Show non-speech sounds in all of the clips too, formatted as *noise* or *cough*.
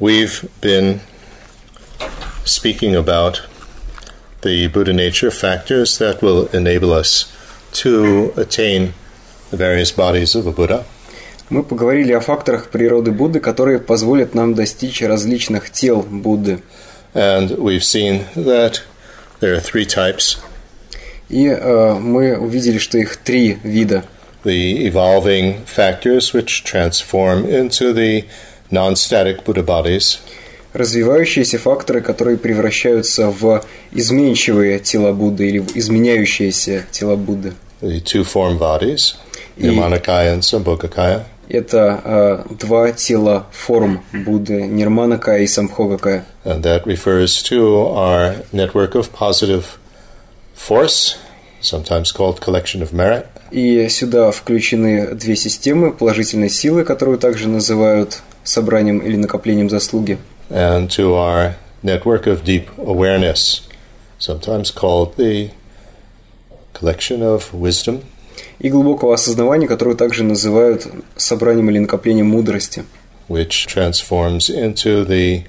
We've been speaking about the Buddha nature factors that will enable us to attain the various bodies of a Buddha. Мы поговорили о факторах природы Будды, которые позволят нам достичь различных тел Будды. And we've seen that there are three types И э, мы увидели, что их три вида. the evolving factors which transform into the non static Buddha bodies, Развивающиеся факторы, которые превращаются в изменчивые тела Будды или в изменяющиеся тела Будды. the two form bodies, Nirmanakaya and Sambhogakaya. Это э, два тела форм Будды, Нирманакая и Самхогакая. And that refers to our network of positive force, sometimes called collection of merit, И сюда включены две системы положительной силы, которую также называют собранием или накоплением заслуги, and to our network of deep awareness, sometimes called the collection of wisdom, и глубокого осознавания, которую также называют собранием или накоплением мудрости, which transforms into the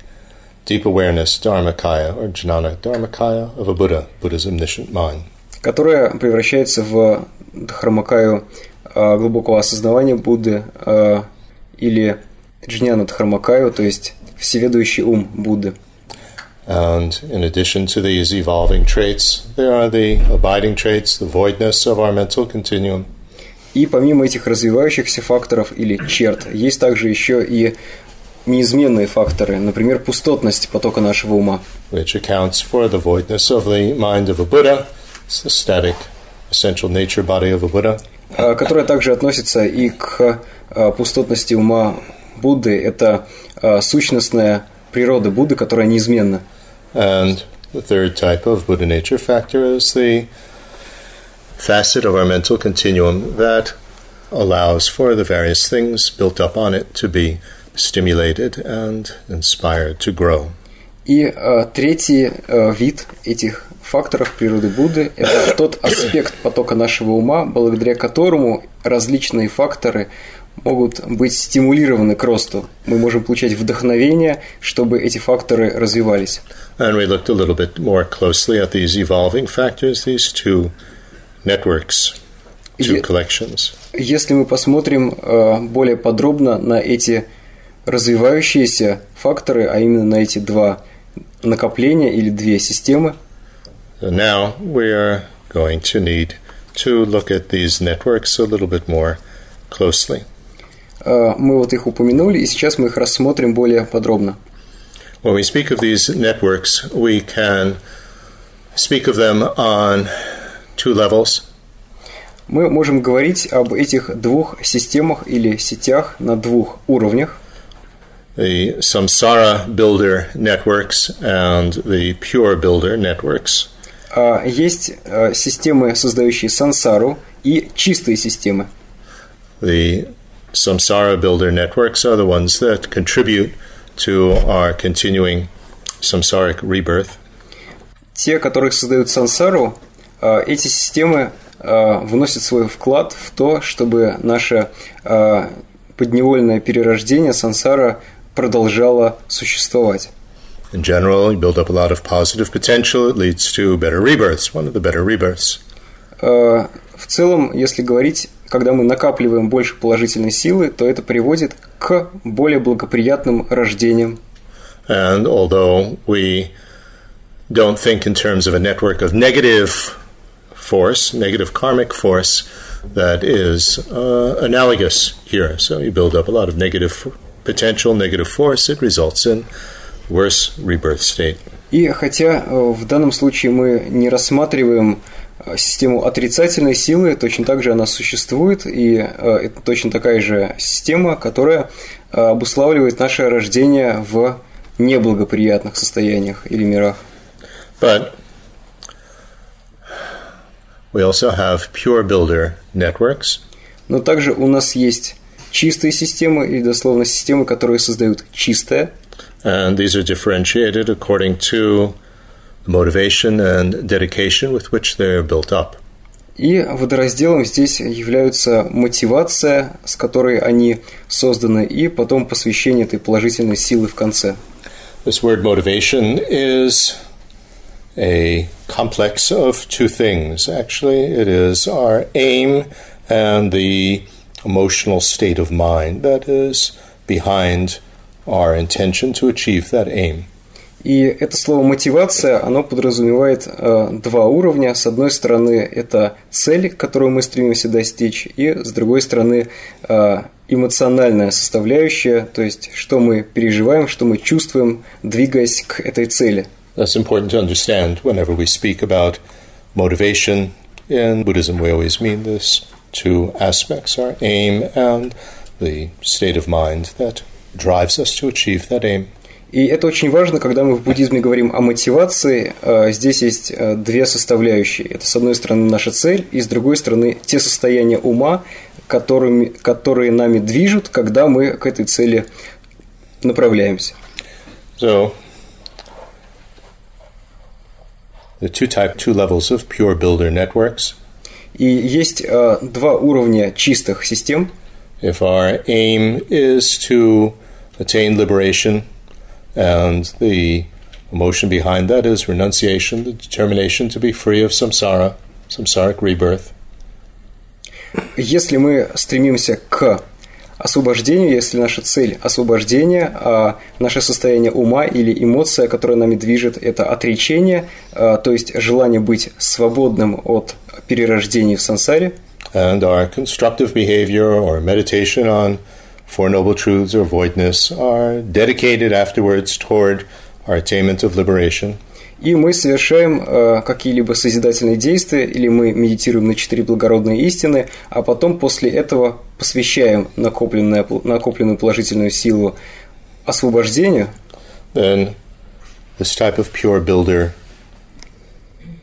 deep awareness dharmakaya or jnana. Dharmakaya of a Buddha, Buddha's omniscient mind. которая превращается в дхармакаю э, глубокого осознавания Будды э, или джняна дхармакаю, то есть всеведущий ум Будды. And in addition to these evolving traits, there are the abiding traits, the voidness of our mental continuum, И помимо этих развивающихся факторов или черт, есть также еще и неизменные факторы, например, пустотность потока нашего ума, which accounts for the voidness of the mind of a Buddha. It's the static, essential nature body of a Buddha. а, которая также относится и к а, пустотности ума Будды. Это а, сущностная природа Будды, которая неизменна. And the third type of Buddha nature factor is the facet of our mental continuum that allows for the various things built up on it to be stimulated and inspired to grow. И а, третий а, вид этих факторов природы Будды – это тот аспект потока нашего ума, благодаря которому различные факторы могут быть стимулированы к росту. Мы можем получать вдохновение, чтобы эти факторы развивались. And we looked a little bit more closely at these evolving factors, these two networks, two Ye- collections. Если мы посмотрим э, более подробно на эти развивающиеся факторы, а именно на эти два накопления или две системы, So now we are going to need to look at these networks a little bit more closely. Э, мы вот их упомянули, и сейчас мы их рассмотрим более подробно. When we speak of these networks, we can speak of them on two levels. Мы можем говорить об этих двух системах или сетях на двух уровнях. The samsara builder networks and the pure builder networks. А Есть э, системы, создающие сансару, и чистые системы. The samsara builder networks are the ones that contribute to our continuing samsaric rebirth. Те, которые создают сансару, э, эти системы э, вносят свой вклад в то, чтобы наше э, подневольное перерождение сансара продолжало существовать. In general, you build up a lot of positive potential. It leads to better rebirths, one of the better rebirths. Э, В целом, если говорить, когда мы накапливаем больше положительной силы, то это приводит к более благоприятным рождениям. And although we don't think in terms of a network of negative force, negative karmic force, that is uh, analogous here. So you build up a lot of negative potential, negative force, it results in worse rebirth state. И хотя э, в данном случае мы не рассматриваем э, систему отрицательной силы, точно так же она существует, и э, это точно такая же система, которая э, обуславливает наше рождение в неблагоприятных состояниях или мирах. But we also have pure builder networks, Но также у нас есть чистые системы, или дословно системы, которые создают чистое, and these are differentiated according to the motivation and dedication with which they're built up. И водоразделом здесь являются мотивация, с которой они созданы, и потом посвящение этой положительной силы в конце. This word motivation is a complex of two things. Actually, it is our aim and the emotional state of mind that is behind our intention to achieve that aim. И это слово мотивация, оно подразумевает э, два уровня. С одной стороны, это цель, которую мы стремимся достичь, и с другой стороны, э, эмоциональная составляющая, то есть что мы переживаем, что мы чувствуем, двигаясь к этой цели. That's important to understand whenever we speak about motivation. In Buddhism, we always mean this two aspects our aim and the state of mind that drives us to achieve that aim. И это очень важно, когда мы в буддизме говорим о мотивации. Э, здесь есть э, две составляющие. Это, с одной стороны, наша цель, и с другой стороны, те состояния ума, которыми, которые нами движут, когда мы к этой цели направляемся. So, the two type, two levels of pure builder networks. И есть э, два уровня чистых систем. If our aim is to attain liberation, and the emotion behind that is renunciation, the determination to be free of samsara, samsaric rebirth. Если мы стремимся к освобождению, если наша цель освобождение, а наше состояние ума или эмоция, которая нами движет, это отречение, а, то есть желание быть свободным от перерождений в сансаре. And our constructive behavior or meditation on Four Noble Truths or Voidness are dedicated afterwards toward our attainment of liberation. И мы совершаем э, какие-либо созидательные действия, или мы медитируем на четыре благородные истины, а потом после этого посвящаем накопленную, накопленную положительную силу освобождению. Then this type of pure builder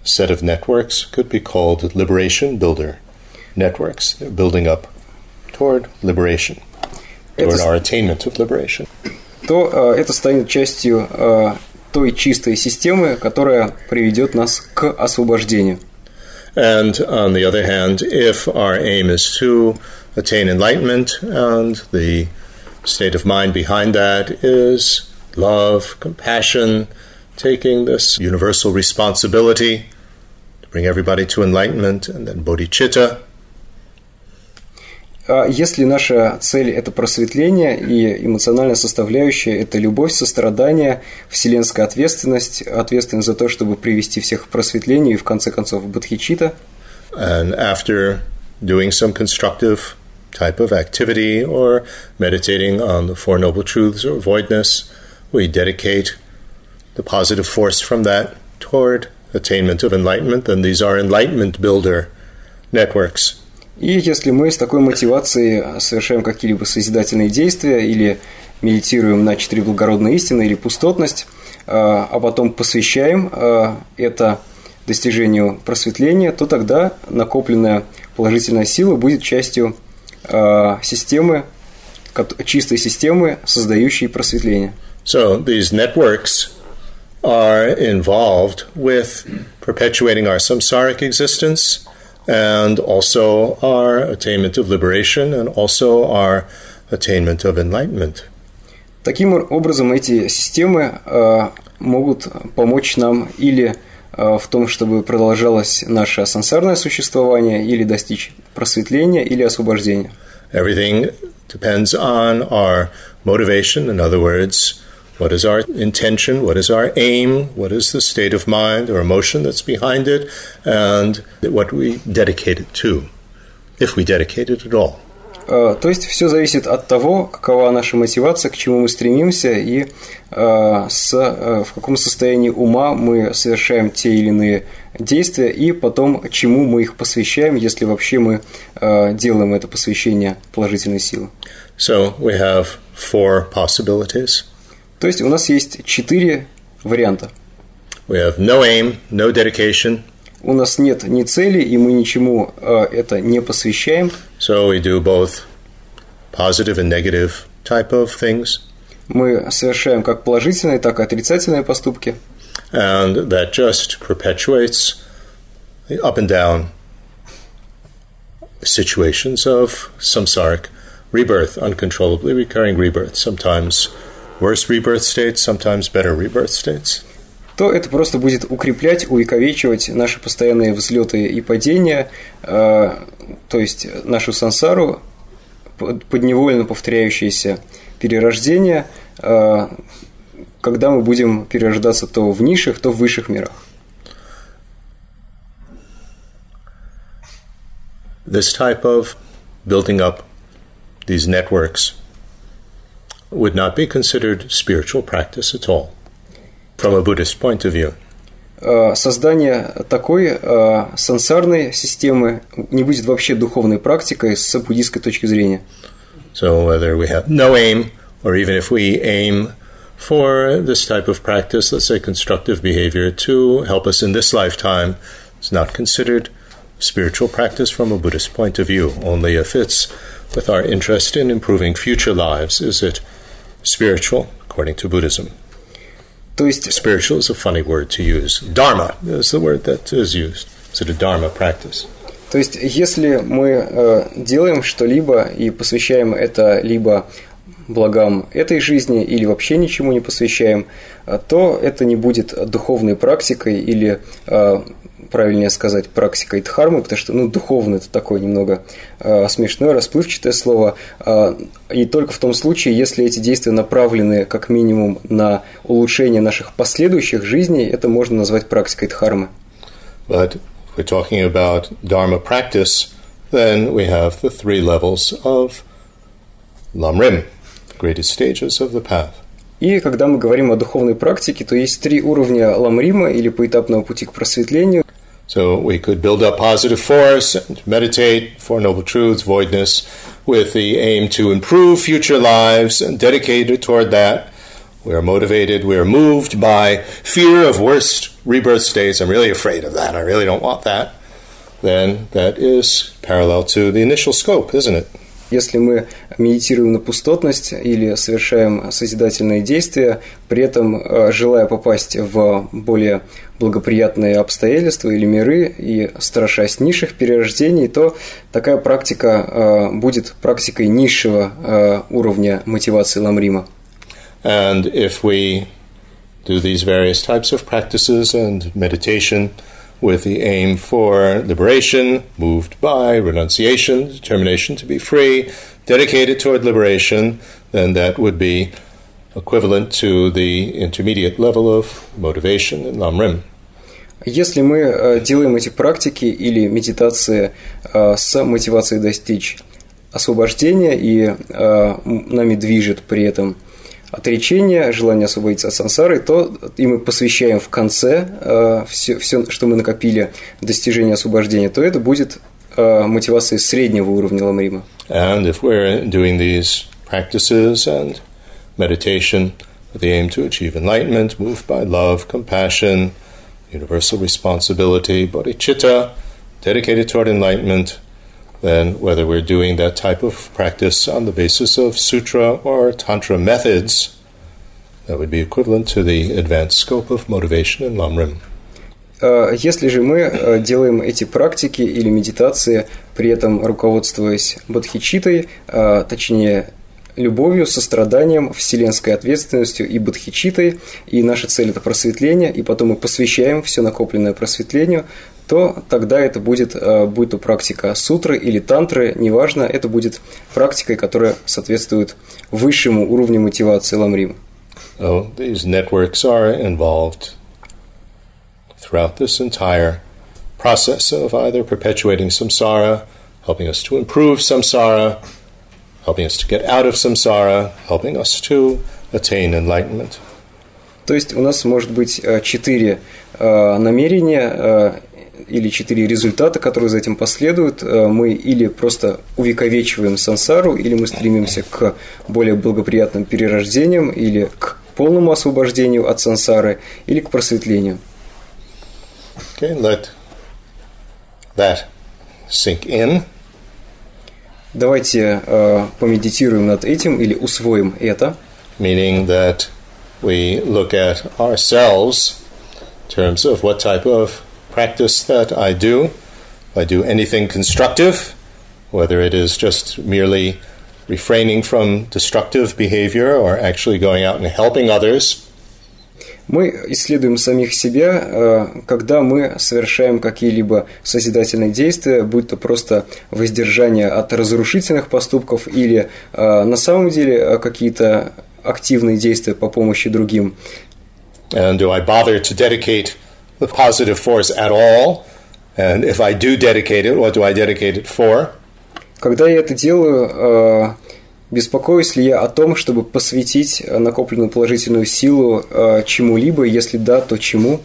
set of networks could be called liberation builder networks. They're building up toward liberation. toward our attainment of liberation. *coughs* то э, это станет частью э, той чистой системы, которая приведет нас к освобождению. And on the other hand, if our aim is to attain enlightenment and the state of mind behind that is love, compassion, taking this universal responsibility to bring everybody to enlightenment, and then bodhicitta, А если наша цель – это просветление и эмоциональная составляющая – это любовь, сострадание, вселенская ответственность, ответственность за то, чтобы привести всех к просветлению и, в конце концов, бодхичита. And after doing some constructive type of activity or meditating on the Four Noble Truths or voidness, we dedicate the positive force from that toward attainment of enlightenment, and these are enlightenment builder networks. И если мы с такой мотивацией совершаем какие-либо созидательные действия или медитируем на четыре благородные истины или пустотность, а, а потом посвящаем а, это достижению просветления, то тогда накопленная положительная сила будет частью а, системы, чистой системы, создающей просветление. So these networks are involved with perpetuating our samsaric existence – and also our attainment of liberation and also our attainment of enlightenment. Таким образом, эти системы э, могут помочь нам или э, в том, чтобы продолжалось наше сансарное существование, или достичь просветления, или освобождения. Everything depends on our motivation, in other words, What is our intention? What is our aim? What is the state of mind or emotion that's behind it? And what we dedicate it to, if we dedicate it at all. Uh, то есть все зависит от того, какова наша мотивация, к чему мы стремимся и uh, с, uh, в каком состоянии ума мы совершаем те или иные действия и потом чему мы их посвящаем, если вообще мы делаем это посвящение положительной силы. So we have four possibilities. То есть у нас есть четыре варианта. We have no aim, no dedication. У нас нет ни цели, и мы ничему э, это не посвящаем. So we do both positive and negative type of things. Мы совершаем как положительные, так и отрицательные поступки. And that just perpetuates the up and down situations of samsaric rebirth, uncontrollably recurring rebirth, sometimes worse rebirth states, sometimes better rebirth states. то это просто будет укреплять, увековечивать наши постоянные взлеты и падения, э, то есть нашу сансару, подневольно повторяющиеся перерождения, э, когда мы будем перерождаться то в низших, то в высших мирах. This type of building up these networks would not be considered spiritual practice at all from a Buddhist point of view. Создание такой сансарной системы не будет вообще духовной практикой с буддийской точки зрения. So whether we have no aim, or even if we aim for this type of practice, let's say constructive behavior, to help us in this lifetime, it's not considered spiritual practice from a Buddhist point of view. Only if it's with our interest in improving future lives is it spiritual, according to Buddhism. То есть spiritual is a funny word to use. Dharma is the word that is used. It a dharma practice? То есть, если мы э, делаем что-либо и посвящаем это либо благам этой жизни или вообще ничему не посвящаем, э, то это не будет духовной практикой или э, правильнее сказать, практикой дхармы, потому что, ну, духовно это такое немного э, смешное, расплывчатое слово, э, и только в том случае, если эти действия направлены как минимум на улучшение наших последующих жизней, это можно назвать практикой дхармы. But we're talking about dharma practice, then we have the three levels of lamrim, greatest stages of the path. И когда мы говорим о духовной практике, то есть три уровня ламрима или поэтапного пути к просветлению. So we could build up positive force and meditate for noble truths, voidness, with the aim to improve future lives and dedicated toward that. We are motivated, we are moved by fear of worst rebirth states. I'm really afraid of that. I really don't want that. Then that is parallel to the initial scope, isn't it? Если мы медитируем на пустотность или совершаем созидательные действия, при этом э, желая попасть в более благоприятные обстоятельства или миры и страшась низших перерождений, то такая практика э, будет практикой низшего э, уровня мотивации ламрима. And if we do these various types of practices and meditation with the aim for liberation, moved by renunciation, determination to be free, dedicated toward liberation, then that would be equivalent to the intermediate level of motivation in Lamrim. Если мы э, делаем эти практики или медитации э, с мотивацией достичь освобождения и э, нами движет при этом отречение, желание освободиться от сансары, то и мы посвящаем в конце все, все, что мы накопили достижение освобождения, то это будет мотивацией среднего уровня ламрима. And if we're doing these practices and meditation with the aim to achieve enlightenment, moved by love, compassion, universal responsibility, bodhicitta, dedicated toward enlightenment, then whether we're doing that type of practice on the basis of sutra or tantra methods, that would be equivalent to the advanced scope of motivation in Lamrim. Если же мы делаем эти практики или медитации, при этом руководствуясь бодхичитой, точнее любовью, состраданием, вселенской ответственностью и бодхичитой, и наша цель – это просветление, и потом мы посвящаем все накопленное просветлению, то тогда это будет, э, будет то практика сутры или тантры, неважно, это будет практикой, которая соответствует высшему уровню мотивации ламрима. So these networks are involved throughout this entire process of either perpetuating samsara, helping us to improve samsara, helping us to get out of samsara, helping us to attain enlightenment. То есть у нас может быть э, четыре э, намерения э, или четыре результата, которые за этим последуют. Мы или просто увековечиваем сансару, или мы стремимся к более благоприятным перерождениям, или к полному освобождению от сансары, или к просветлению. Okay, let that sink in. Давайте э, помедитируем над этим или усвоим это. Meaning that we look at ourselves in terms of what type of practice that I do. If I do anything constructive, whether it is just merely refraining from destructive behavior or actually going out and helping others. Мы исследуем самих себя, э, когда мы совершаем какие-либо созидательные действия, будь то просто воздержание от разрушительных поступков или э, на самом деле э, какие-то активные действия по помощи другим. And do I bother to dedicate the positive force at all? And if I do dedicate it, what do I dedicate it for? Когда я это делаю, беспокоюсь ли я о том, чтобы посвятить накопленную положительную силу чему-либо, если да, то чему?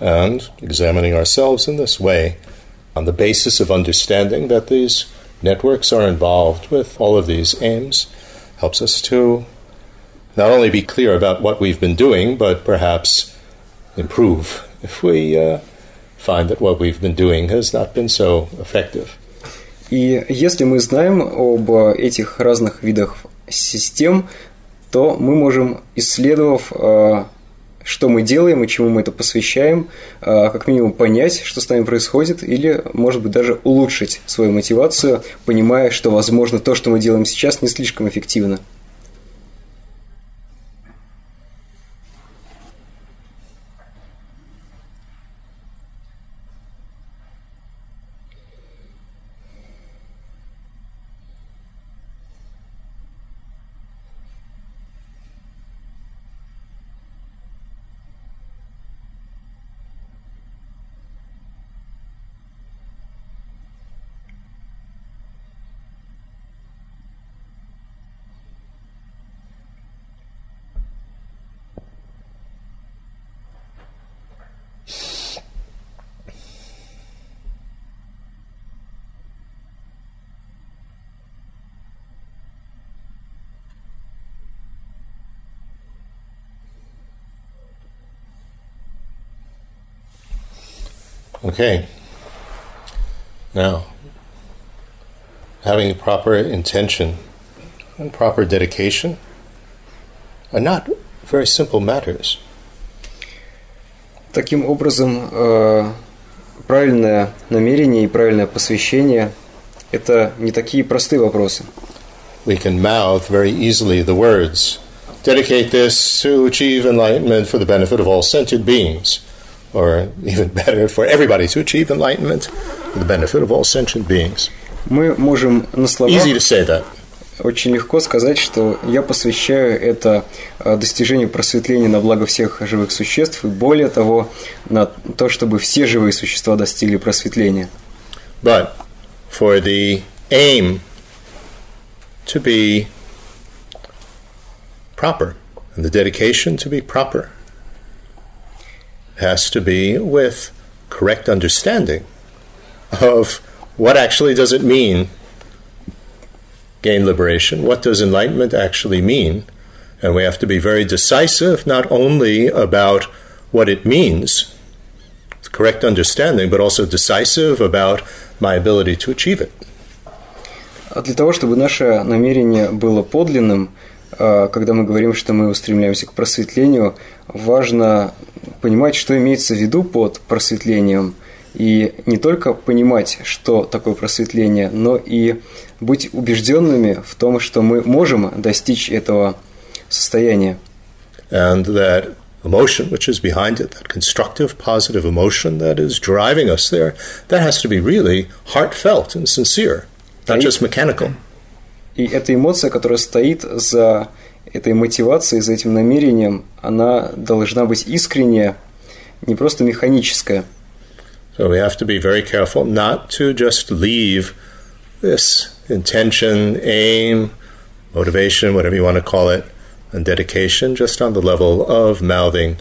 And examining ourselves in this way, on the basis of understanding that these networks are involved with all of these aims, helps us to not only be clear about what we've been doing, but perhaps improve if we uh, find that what we've been doing has not been so effective. И если мы знаем об этих разных видах систем, то мы можем, исследовав, что мы делаем и чему мы это посвящаем, как минимум понять, что с нами происходит, или, может быть, даже улучшить свою мотивацию, понимая, что, возможно, то, что мы делаем сейчас, не слишком эффективно. Okay. Now, having proper intention and proper dedication are not very simple matters. Таким образом, э, правильное намерение и правильное посвящение – это не такие простые вопросы. We can mouth very easily the words, dedicate this to achieve enlightenment for the benefit of all sentient beings – – or *laughs* even better, for everybody to achieve enlightenment for the benefit of all sentient beings. Мы можем на словах Easy to say that. очень легко сказать, что я посвящаю это достижению просветления на благо всех живых существ и более того, на то, чтобы все живые существа достигли просветления. But for the aim to be proper and the dedication to be proper has to be with correct understanding of what actually does it mean gain liberation what does enlightenment actually mean and we have to be very decisive not only about what it means correct understanding but also decisive about my ability to achieve it для того, чтобы наше намерение было подлинным, когда мы говорим, что мы устремляемся к просветлению, важно понимать, что имеется в виду под просветлением, и не только понимать, что такое просветление, но и быть убежденными в том, что мы можем достичь этого состояния. And that emotion which is behind it, that constructive, positive emotion that is driving us there, that has to be really heartfelt and sincere, not just mechanical. И эта эмоция, которая стоит за этой мотивацией, за этим намерением, она должна быть искренняя, не просто механическая. So we have to be very careful not to just leave this intention, aim, motivation, whatever you want to call it, and dedication just on the level of mouthing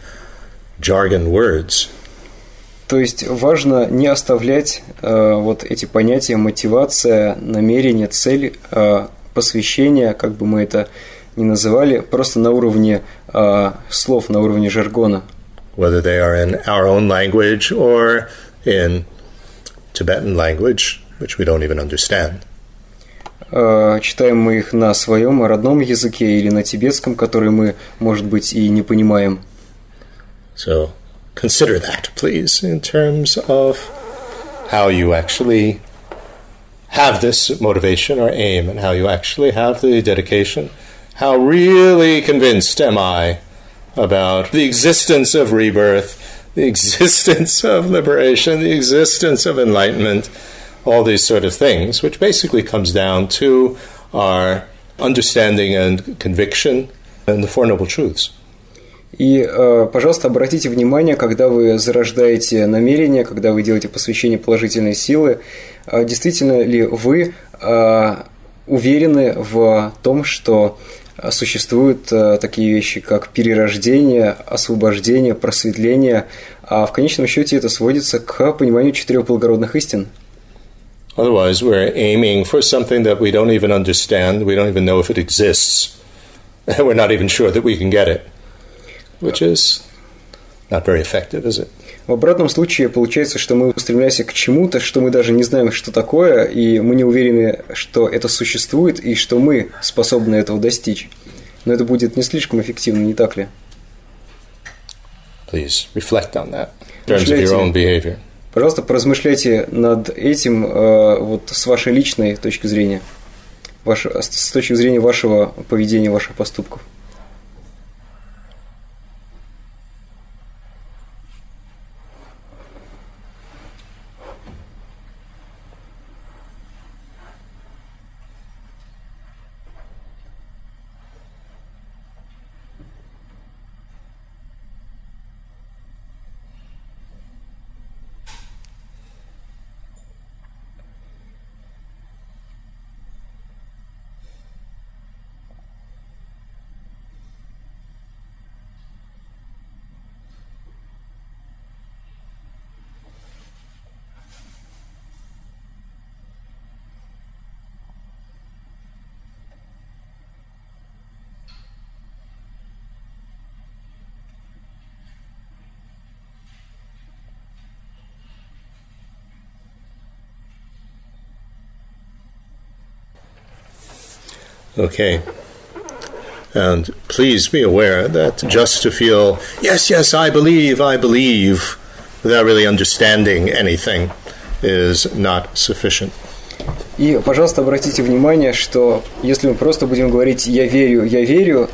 jargon words. То есть важно не оставлять э, вот эти понятия мотивация, намерение, цель, э, посвящение, как бы мы это ни называли, просто на уровне э, слов, на уровне жаргона. Whether they are in our own language or in Tibetan language, which we don't even understand. Э, читаем мы их на своем родном языке или на тибетском, который мы, может быть, и не понимаем. So consider that, please, in terms of how you actually have this motivation or aim and how you actually have the dedication. How really convinced am I about the existence of rebirth, the *laughs* existence of liberation, the existence of enlightenment, all these sort of things, which basically comes down to our understanding and conviction and the Four Noble Truths. И, э, пожалуйста, обратите внимание, когда вы зарождаете намерение, когда вы делаете посвящение положительной силы, э, действительно ли вы э, уверены в том, что существуют такие вещи, как перерождение, освобождение, просветление, а в конечном счете это сводится к пониманию четырех благородных истин. Otherwise, we're aiming for something that we don't even understand, we don't even know if it exists, *laughs* we're not even sure that we can get it. Which is not very effective, is it? В обратном случае получается, что мы устремляемся к чему-то, что мы даже не знаем, что такое, и мы не уверены, что это существует, и что мы способны этого достичь. Но это будет не слишком эффективно, не так ли? Please reflect on that in terms of your own behavior. Пожалуйста, поразмышляйте над этим э, вот с вашей личной точки зрения, ваш, с точки зрения вашего поведения, ваших поступков. Okay. And please be aware that just to feel, yes, yes, I believe, I believe, without really understanding anything is not sufficient. И, пожалуйста, обратите внимание, что если мы просто будем говорить «я верю, я верю»,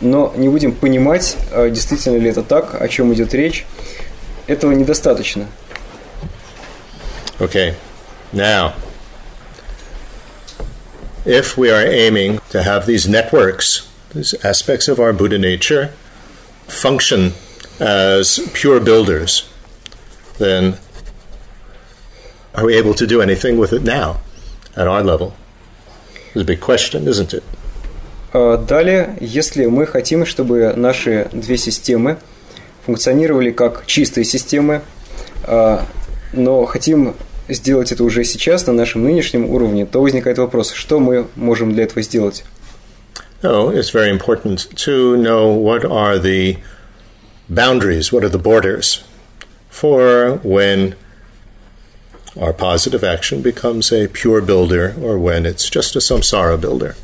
но не будем понимать, действительно ли это так, о чем идет речь, этого недостаточно. Okay. Now, if we are aiming to have these networks, these aspects of our Buddha nature, function as pure builders, then are we able to do anything with it now at our level? It's a big question, isn't it? Далее, если мы хотим, чтобы наши две системы функционировали как чистые системы, но хотим сделать это уже сейчас на нашем нынешнем уровне, то возникает вопрос, что мы можем для этого сделать? Oh, it's very important to know what are the boundaries, what are the borders for when our positive action becomes a pure builder or when it's just a samsara builder.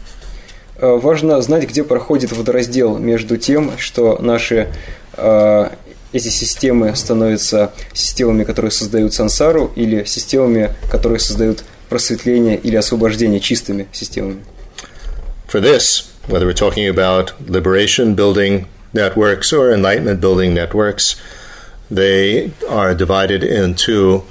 Важно знать, где проходит водораздел между тем, что наши эти системы становятся системами, которые создают сансару, или системами, которые создают просветление или освобождение чистыми системами. For this, whether we're talking about liberation building networks or enlightenment building networks, they are divided into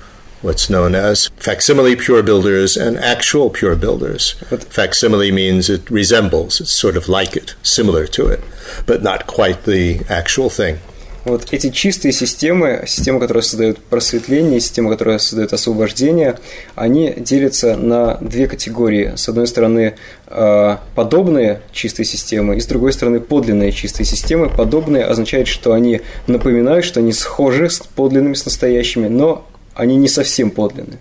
what's known as facsimile pure builders and actual pure builders. Facsimile means it resembles, it's sort of like it, similar to it, but not quite the actual thing. Вот эти чистые системы, системы, которые создают просветление, системы, которые создают освобождение, они делятся на две категории. С одной стороны, а, подобные чистые системы, и с другой стороны, подлинные чистые системы. Подобные означает, что они напоминают, что они схожи с подлинными, с настоящими, но они не совсем подлинные.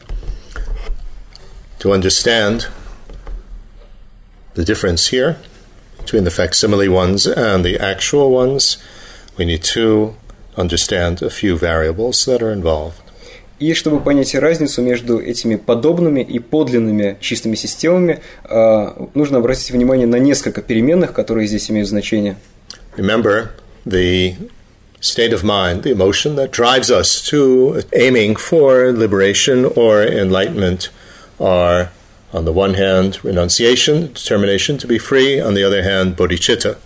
To understand the difference here between the facsimile ones and the actual ones – we need to understand a few variables that are involved. И чтобы понять разницу между этими подобными и подлинными чистыми системами, нужно обратить внимание на несколько переменных, которые здесь имеют значение. Remember, the state of mind, the emotion that drives us to aiming for liberation or enlightenment are On the one hand, renunciation, determination to be free. On the other hand, bodhicitta.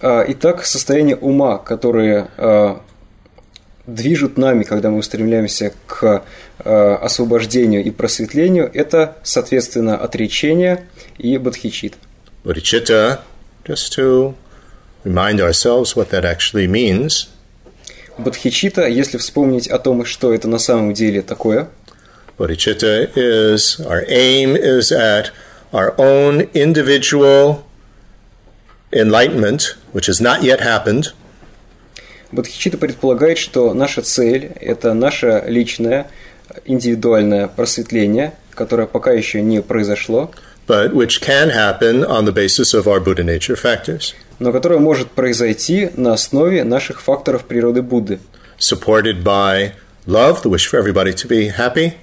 А, Итак, состояние ума, которые а, движут нами, когда мы устремляемся к а, освобождению и просветлению, это, соответственно, отречение и бодхичита. Bodhicitta, just to remind ourselves what that actually means, Бодхичита, если вспомнить о том, что это на самом деле такое, bodhicitta is our aim is at our own individual enlightenment, which has not yet happened, Бодхичита предполагает, что наша цель – это наше личное, индивидуальное просветление, которое пока еще не произошло, but which can happen on the basis of our Buddha nature factors, но которое может произойти на основе наших факторов природы Будды. supported by love, the wish for everybody to be happy,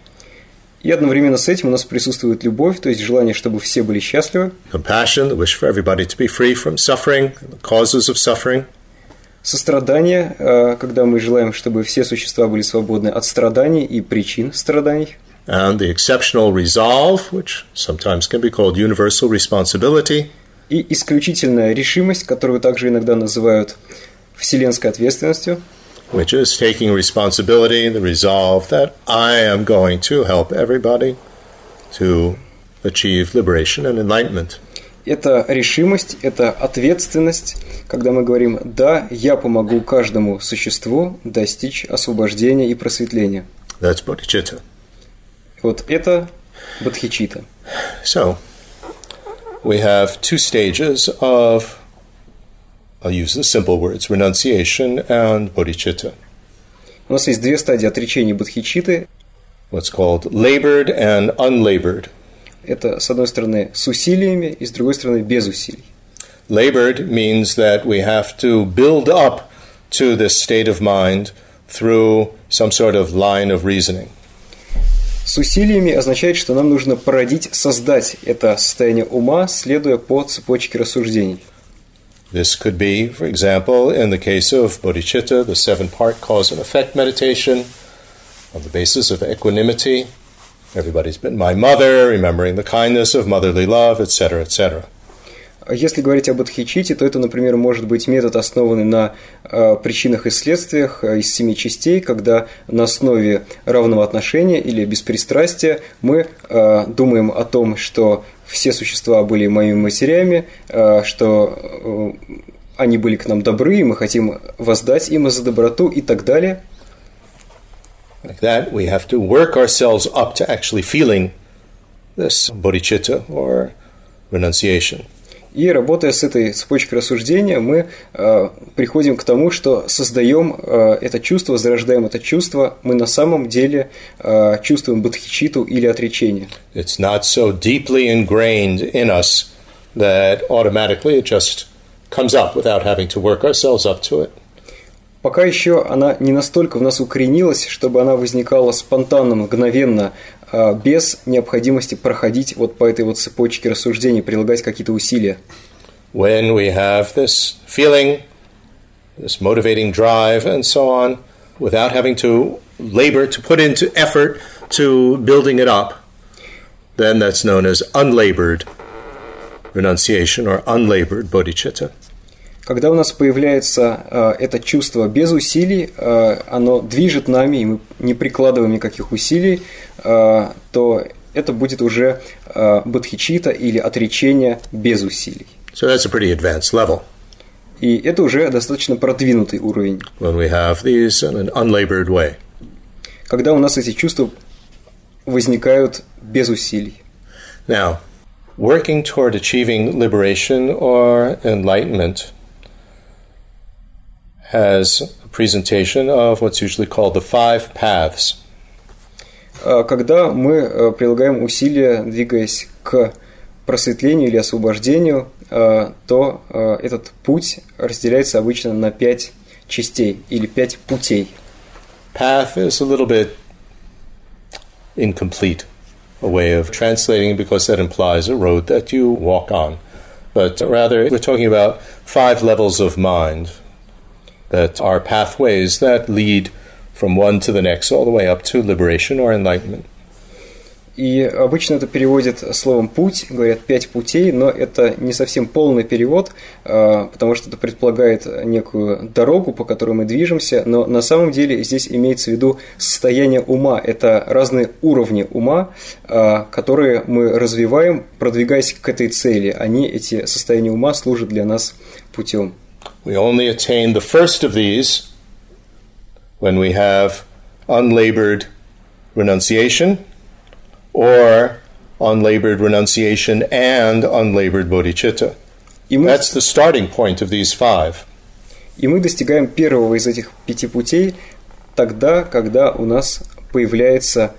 И одновременно с этим у нас присутствует любовь, то есть желание, чтобы все были счастливы, compassion, the wish for everybody to be free from suffering, the causes of suffering, сострадание, э, когда мы желаем, чтобы все существа были свободны от страданий и причин страданий, and the exceptional resolve, which sometimes can be called universal responsibility, и исключительная решимость, которую также иногда называют вселенской ответственностью, which is taking responsibility, the resolve that I am going to help everybody to achieve liberation and enlightenment. Это решимость, это ответственность, когда мы говорим «да, я помогу каждому существу достичь освобождения и просветления». That's bodhicitta. Вот это бодхичита. So, we have two stages of, I'll use the simple words, renunciation and bodhicitta. У нас есть две стадии отречения бодхичиты. What's called labored and unlabored. Это, с одной стороны, с усилиями, и с другой стороны, без усилий. Labored means that we have to build up to this state of mind through some sort of line of reasoning. С усилиями означает, что нам нужно породить, создать это состояние ума, следуя по цепочке рассуждений. This could be, for example, in the case of bodhicitta, the seven part cause and effect meditation on the basis of equanimity. Everybody's been my mother, remembering the kindness of motherly love, etc., etc. Если говорить об бодхичите, то это, например, может быть метод, основанный на э, причинах и следствиях э, из семи частей, когда на основе равного отношения или беспристрастия мы э, думаем о том, что все существа были моими матерями, э, что э, они были к нам добры, и мы хотим воздать им за доброту и так далее. Like that, we have to work ourselves up to actually feeling this bodhicitta or renunciation. И работая с этой цепочкой рассуждения, мы э, приходим к тому, что создаем э, это чувство, зарождаем это чувство, мы на самом деле э, чувствуем бодхичиту или отречение. It's not so deeply ingrained in us that automatically it just comes up without having to work ourselves up to it. Пока еще она не настолько в нас укоренилась, чтобы она возникала спонтанно, мгновенно, без необходимости проходить вот по этой вот цепочке рассуждений, прилагать какие-то усилия. When we have this feeling, this motivating drive, and so on, without having to labor, to put into effort to building it up, then that's known as unlabored renunciation or unlabored bodhicitta. Когда у нас появляется э, это чувство без усилий, э, оно движет нами, и мы не прикладываем никаких усилий, э, то это будет уже бодхичита или отречение без усилий. So that's a pretty advanced level И это уже достаточно продвинутый уровень, when we have these in an unlabored way. когда у нас эти чувства возникают без усилий. Now, working toward achieving liberation or enlightenment has a presentation of what's usually called the five paths. А Когда мы э, прилагаем усилия, двигаясь к просветлению или освобождению, э, то э, этот путь разделяется обычно на пять частей или пять путей. Path is a little bit incomplete, a way of translating because that implies a road that you walk on. But rather, we're talking about five levels of mind that are pathways that lead from one to the next, all the way up to liberation or enlightenment. И обычно это переводят словом «путь», говорят «пять путей», но это не совсем полный перевод, а, потому что это предполагает некую дорогу, по которой мы движемся, но на самом деле здесь имеется в виду состояние ума. Это разные уровни ума, а, которые мы развиваем, продвигаясь к этой цели. Они, эти состояния ума, служат для нас путем. We only attain the first of these when we have unlabored renunciation – or unlabored renunciation and unlabored bodhicitta. И мы, That's the starting point of these five. И мы достигаем первого из этих пяти путей тогда, когда у нас появляется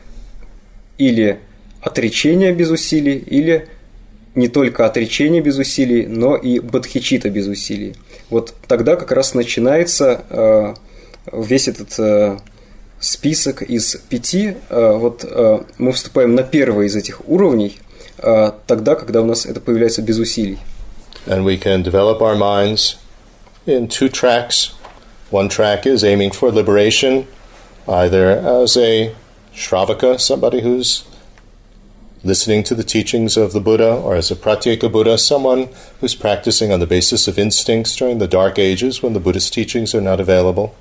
или отречение без усилий, или не только отречение без усилий, но и бодхичита без усилий. Вот тогда как раз начинается э, весь этот э, список из пяти, э, вот мы вступаем на первый из этих уровней тогда, когда у нас это появляется без усилий. And we can develop our minds in two tracks. One track is aiming for liberation, either as a Shravaka, somebody who's listening to the teachings of the Buddha, or as a Pratyeka Buddha, someone who's practicing on the basis of instincts during the dark ages when the Buddhist teachings are not available.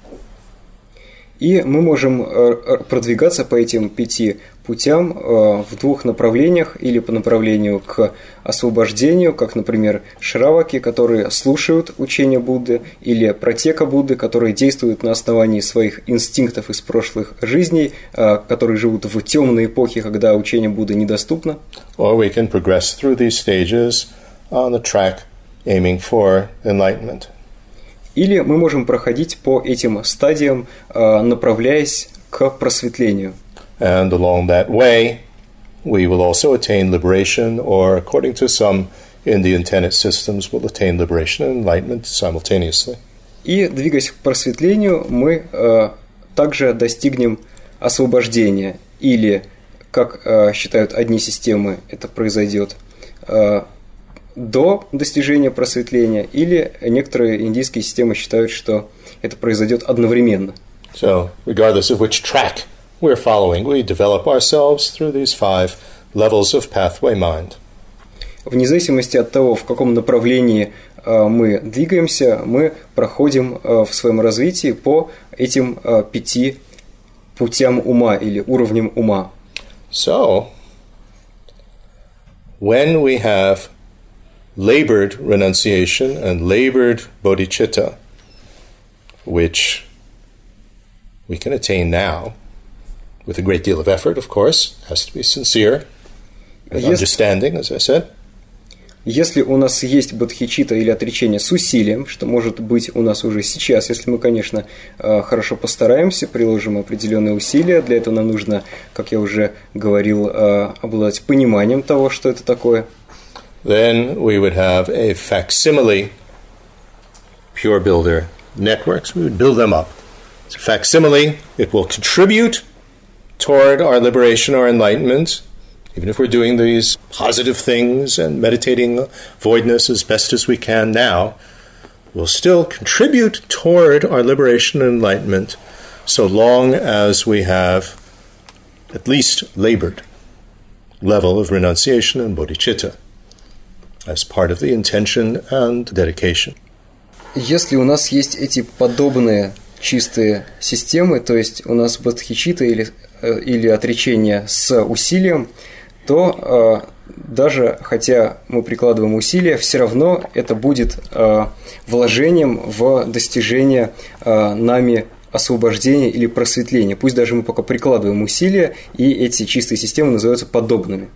И мы можем э, продвигаться по этим пяти путям э, в двух направлениях, или по направлению к освобождению, как, например, шраваки, которые слушают учение Будды, или протека Будды, которые действуют на основании своих инстинктов из прошлых жизней, э, которые живут в темной эпохе, когда учение Будды недоступно. Or we can progress through these stages on the track aiming for enlightenment. Или мы можем проходить по этим стадиям, направляясь к просветлению. And along that way, we will also attain liberation, or according to some Indian tenet systems, will attain liberation and enlightenment simultaneously. И двигаясь к просветлению, мы э, также достигнем освобождения. Или, как э, считают одни системы, это произойдет э, до достижения просветления, или некоторые индийские системы считают, что это произойдет одновременно. So, regardless of which track we're following, we develop ourselves through these five levels of pathway mind. Вне зависимости от того, в каком направлении э, мы двигаемся, мы проходим э, в своем развитии по этим э, пяти путям ума или уровням ума. So, when we have labored renunciation and labored bodhicitta, which we can attain now with a great deal of effort, of course, has to be sincere and understanding, as I said. Если у нас есть бодхичита или отречение с усилием, что может быть у нас уже сейчас, если мы, конечно, э, хорошо постараемся, приложим определенные усилия, для этого нам нужно, как я уже говорил, э, обладать пониманием того, что это такое – then we would have a facsimile pure builder networks. We would build them up. It's a facsimile. It will contribute toward our liberation or enlightenment, even if we're doing these positive things and meditating voidness as best as we can now, will still contribute toward our liberation and enlightenment so long as we have at least labored level of renunciation and bodhicitta. as part of the intention and dedication. Если у нас есть эти подобные чистые системы, то есть у нас бодхичита или, э, или отречение с усилием, то э, даже хотя мы прикладываем усилия, все равно это будет э, вложением в достижение э, нами освобождения или просветления. Пусть даже мы пока прикладываем усилия, и эти чистые системы называются подобными.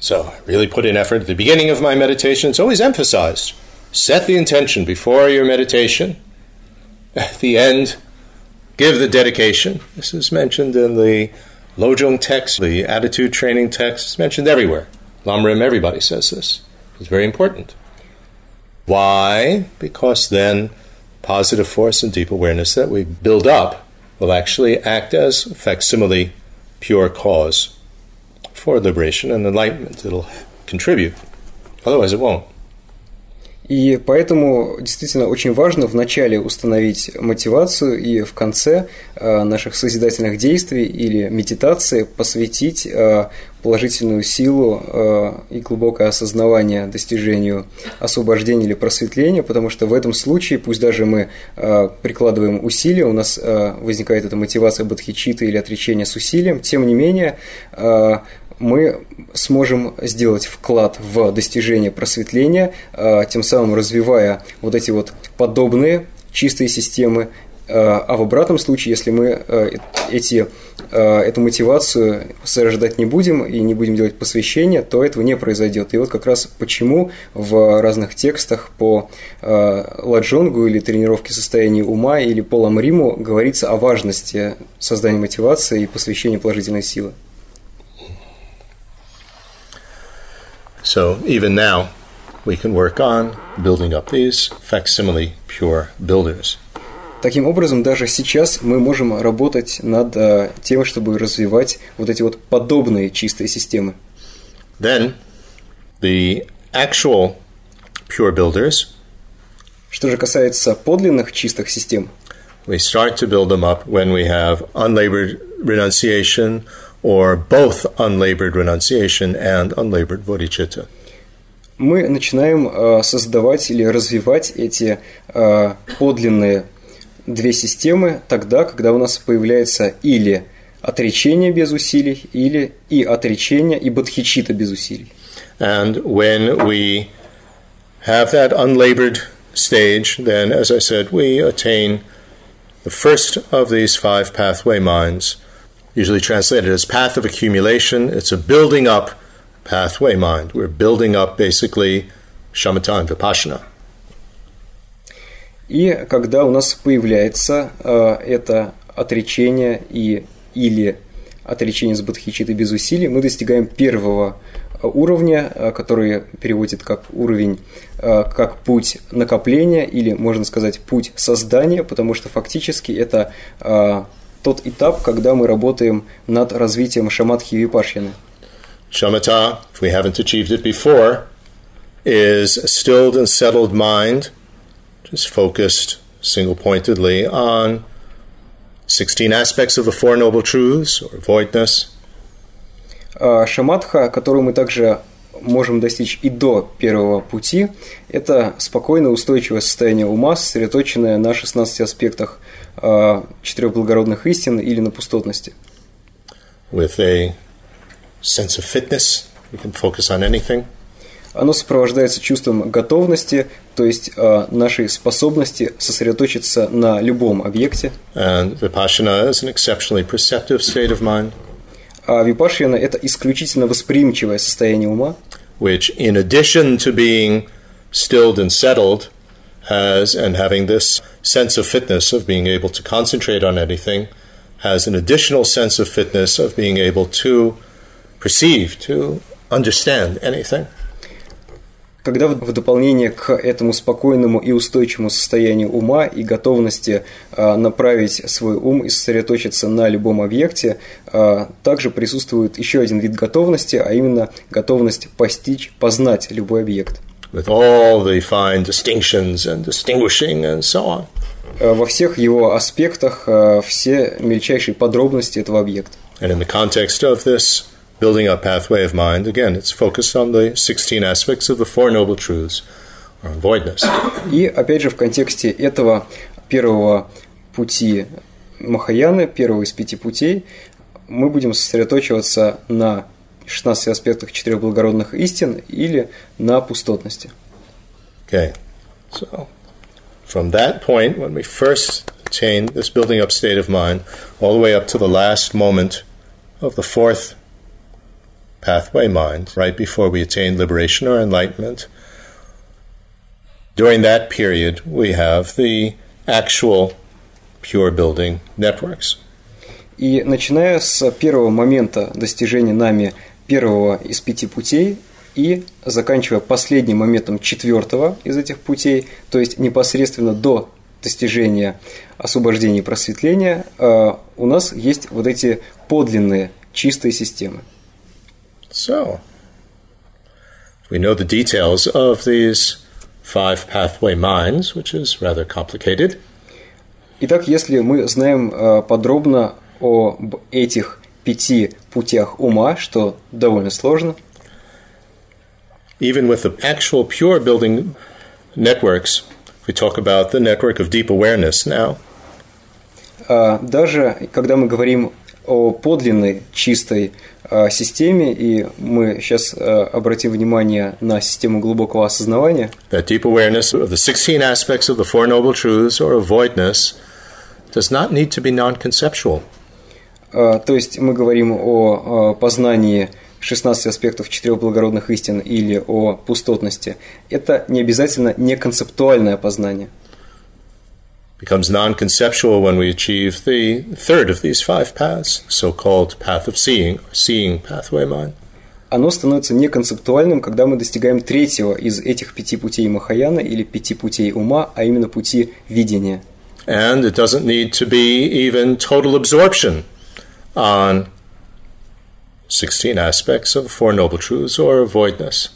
So really put in effort at the beginning of my meditation. It's always emphasized. Set the intention before your meditation. *laughs* At the end, give the dedication. This is mentioned in the Lojong text, the attitude training text. It's mentioned everywhere. Lamrim, everybody says this. It's very important. Why? Because then positive force and deep awareness that we build up will actually act as facsimile pure cause for liberation and enlightenment. It'll contribute. Otherwise, it won't. И поэтому действительно очень важно вначале установить мотивацию и в конце э, наших созидательных действий или медитации посвятить э, положительную силу э, и глубокое осознавание достижению освобождения или просветления, потому что в этом случае, пусть даже мы прикладываем усилия, у нас возникает эта мотивация бодхичиты или отречения с усилием, тем не менее мы сможем сделать вклад в достижение просветления, а, тем самым развивая вот эти вот подобные чистые системы, а, а в обратном случае, если мы а, эти, эту мотивацию сождать не будем и не будем делать посвящение, то этого не произойдет. И вот как раз почему в разных текстах по ладжонгу или тренировке состояния ума или по ламриму говорится о важности создания мотивации и посвящения положительной силы. So even now, we can work on building up these facsimile pure builders. Таким образом, даже сейчас мы можем работать над uh, тем, чтобы развивать вот эти вот подобные чистые системы. Then, the actual pure builders. Что же касается подлинных чистых систем, we start to build them up when we have unlabored renunciation or both unlabored renunciation and unlabored bodhicitta. Мы начинаем э, создавать или развивать эти э, подлинные две системы тогда, когда у нас появляется или отречение без усилий, или и отречение, и бодхичита без усилий. And when we have that unlabored stage, then, as I said, we attain the first of these five pathway minds – usually translated as path of accumulation. It's a building up pathway mind. We're building up basically shamatha and vipassana. И когда у нас появляется э, это отречение и или отречение с бодхичиты без усилий, мы достигаем первого уровня, э, который переводит как уровень, э, как путь накопления или, можно сказать, путь создания, потому что фактически это э, тот этап, когда мы работаем над развитием шаматхи випашьяны. Shamatha, if we haven't achieved it before, is a stilled and settled mind, just focused single pointedly on 16 aspects of the Four Noble Truths or voidness. Шаматха, которую мы также можем достичь и до первого пути, это спокойное, устойчивое состояние ума, сосредоточенное на 16 аспектах э, четырех благородных истин или на пустотности. With a sense of fitness, we can focus on anything. Оно сопровождается чувством готовности, то есть э, нашей способности сосредоточиться на любом объекте. And vipassana is an exceptionally perceptive state of mind. А випашьяна – это исключительно восприимчивое состояние ума. Which, in addition to being stilled and settled, has, and having this sense of fitness of being able to concentrate on anything, has an additional sense of fitness of being able to perceive, to understand anything. Когда в дополнение к этому спокойному и устойчивому состоянию ума и готовности а, направить свой ум и сосредоточиться на любом объекте, а, также присутствует еще один вид готовности, а именно готовность постичь, познать любой объект. With all the fine distinctions and distinguishing and so on. А, во всех его аспектах все мельчайшие подробности этого объекта. And in the context of this building up pathway of mind, again, it's focused on the 16 aspects of the Four Noble Truths, or voidness. И опять же в контексте этого первого пути Махаяны, первого из пяти путей, мы будем сосредоточиваться на 16 аспектах четырех благородных истин или на пустотности. Okay, so from that point, when we first attain this building up state of mind, all the way up to the last moment of the fourth pathway mind right before we attain liberation or enlightenment. During that period, we have the actual pure building networks. И начиная с первого момента достижения нами первого из пяти путей и заканчивая последним моментом четвертого из этих путей, то есть непосредственно до достижения освобождения и просветления, у нас есть вот эти подлинные чистые системы. So, we know the details of these five pathway minds, which is rather complicated, Итак, если мы знаем э, подробно об этих пяти путях ума, что довольно сложно, even with the actual pure building networks, we talk about the network of deep awareness now. а, даже когда мы говорим о подлинной чистой а, системе, и мы сейчас а, обратим внимание на систему глубокого осознавания, That deep awareness of the 16 aspects of the Four Noble Truths or of voidness does not need to be non conceptual. а, то есть мы говорим о познании 16 аспектов четырех благородных истин или о пустотности. Это не обязательно неконцептуальное познание. becomes non conceptual when we achieve the third of these five paths, so called path of seeing, or seeing pathway mind. Оно становится неконцептуальным, когда мы достигаем третьего из этих пяти путей Махаяна или пяти путей ума, а именно пути видения. And it doesn't need to be even total absorption on 16 aspects of the Four Noble Truths or voidness,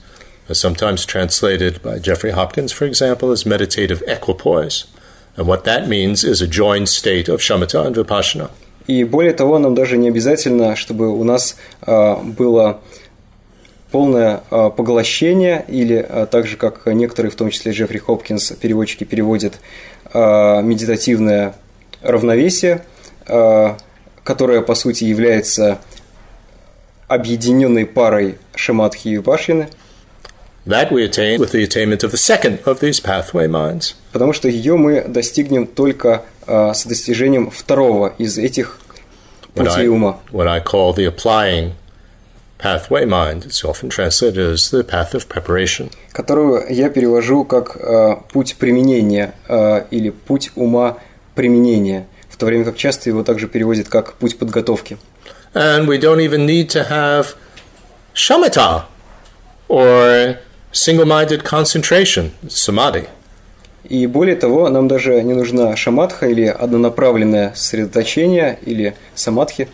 as sometimes translated by Jeffrey Hopkins, for example, as meditative equipoise. And what that means is a joined state of shamatha and vipassana. И более того, нам даже не обязательно, чтобы у нас а, было полное а, поглощение, или а, так же, как некоторые, в том числе Джеффри Хопкинс, переводчики переводят, медитативное равновесие, которое, по сути, является объединенной парой шаматхи и випашьяны, That we attain with the attainment of the second of these pathway minds. Потому что ее мы достигнем только а, с достижением второго из этих путей ума. what I call the applying pathway mind. It's often translated as the path of preparation. которую я перевожу как э, путь применения э, или путь ума применения, в то время как часто его также переводят как путь подготовки. And we don't even need to have shamatha or single minded concentration, samadhi. И более того, нам даже не нужна шаматха или однонаправленное сосредоточение или самадхи,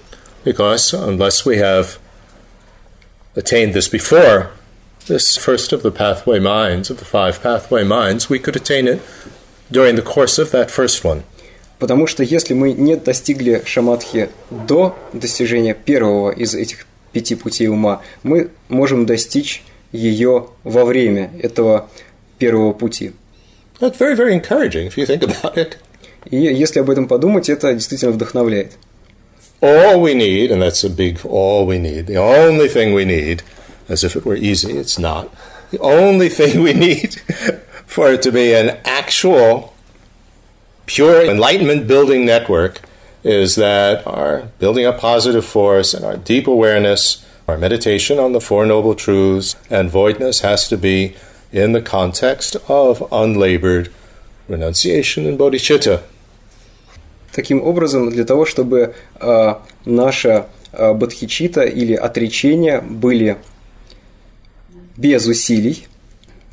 Because unless we have attained this before this first of the pathway minds, of the five pathway minds, we could attain it during the course of that first one. потому что если мы не достигли шаматхи до достижения первого из этих пяти путей ума, мы можем достичь ее во время этого первого пути. That's very, very encouraging if you think about it. И если об этом подумать, это действительно вдохновляет. All we need, and that's a big all we need, the only thing we need, as if it were easy, it's not. The only thing we need *laughs* for it to be an actual, pure enlightenment building network is that our building up positive force and our deep awareness, our meditation on the Four Noble Truths, and voidness has to be in the context of unlabored renunciation and bodhicitta. Таким образом, для того, чтобы э, наша э, бодхичита или отречения были без усилий,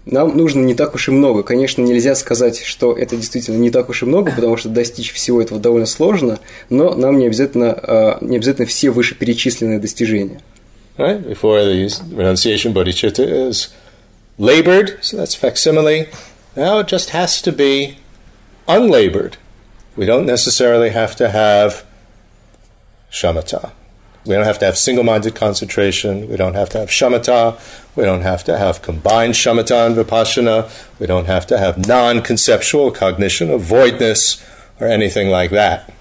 нам нужно не так уж и много. Конечно, нельзя сказать, что это действительно не так уж и много, потому что достичь всего этого довольно сложно, но нам не обязательно, э, не обязательно все вышеперечисленные достижения. right? Before the renunciation bodhicitta is labored, so that's facsimile. Now it just has to be unlabored. We don't necessarily have to have shamatha. We don't have to have single minded concentration. We don't have to have shamatha. We don't have to have combined shamatha and vipassana. We don't have to have non conceptual cognition of voidness or anything like that.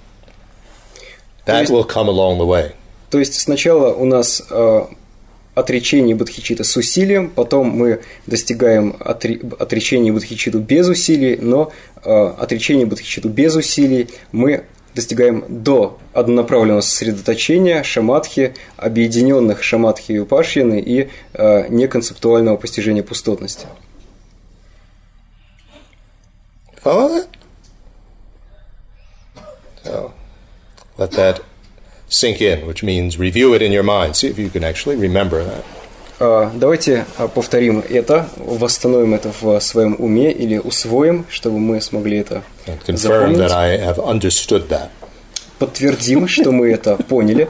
That есть- will come along the way. То есть сначала у нас э, отречение бодхичита с усилием, потом мы достигаем отре- отречения бодхичиту без усилий, но э, отречение бодхичиту без усилий мы достигаем до однонаправленного сосредоточения шаматхи, объединенных шаматхи и упашьяны и э, неконцептуального постижения пустотности. Follow that? So let that sink in, which means review it in your mind. See if you can actually remember that. А, Давайте а, повторим это, восстановим это в своем уме или усвоим, чтобы мы смогли это And confirm запомнить. that I have understood that. Подтвердим, что *laughs* мы это поняли.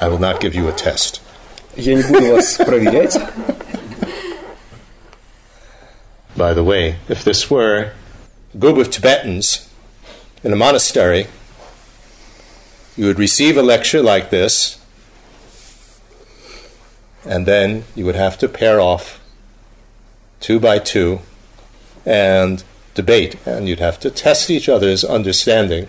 I will not give you a test. Я не буду вас *laughs* проверять. by the way, if this were a group of Tibetans in a monastery, you would receive a lecture like this, and then you would have to pair off two by two and debate, and you'd have to test each other's understanding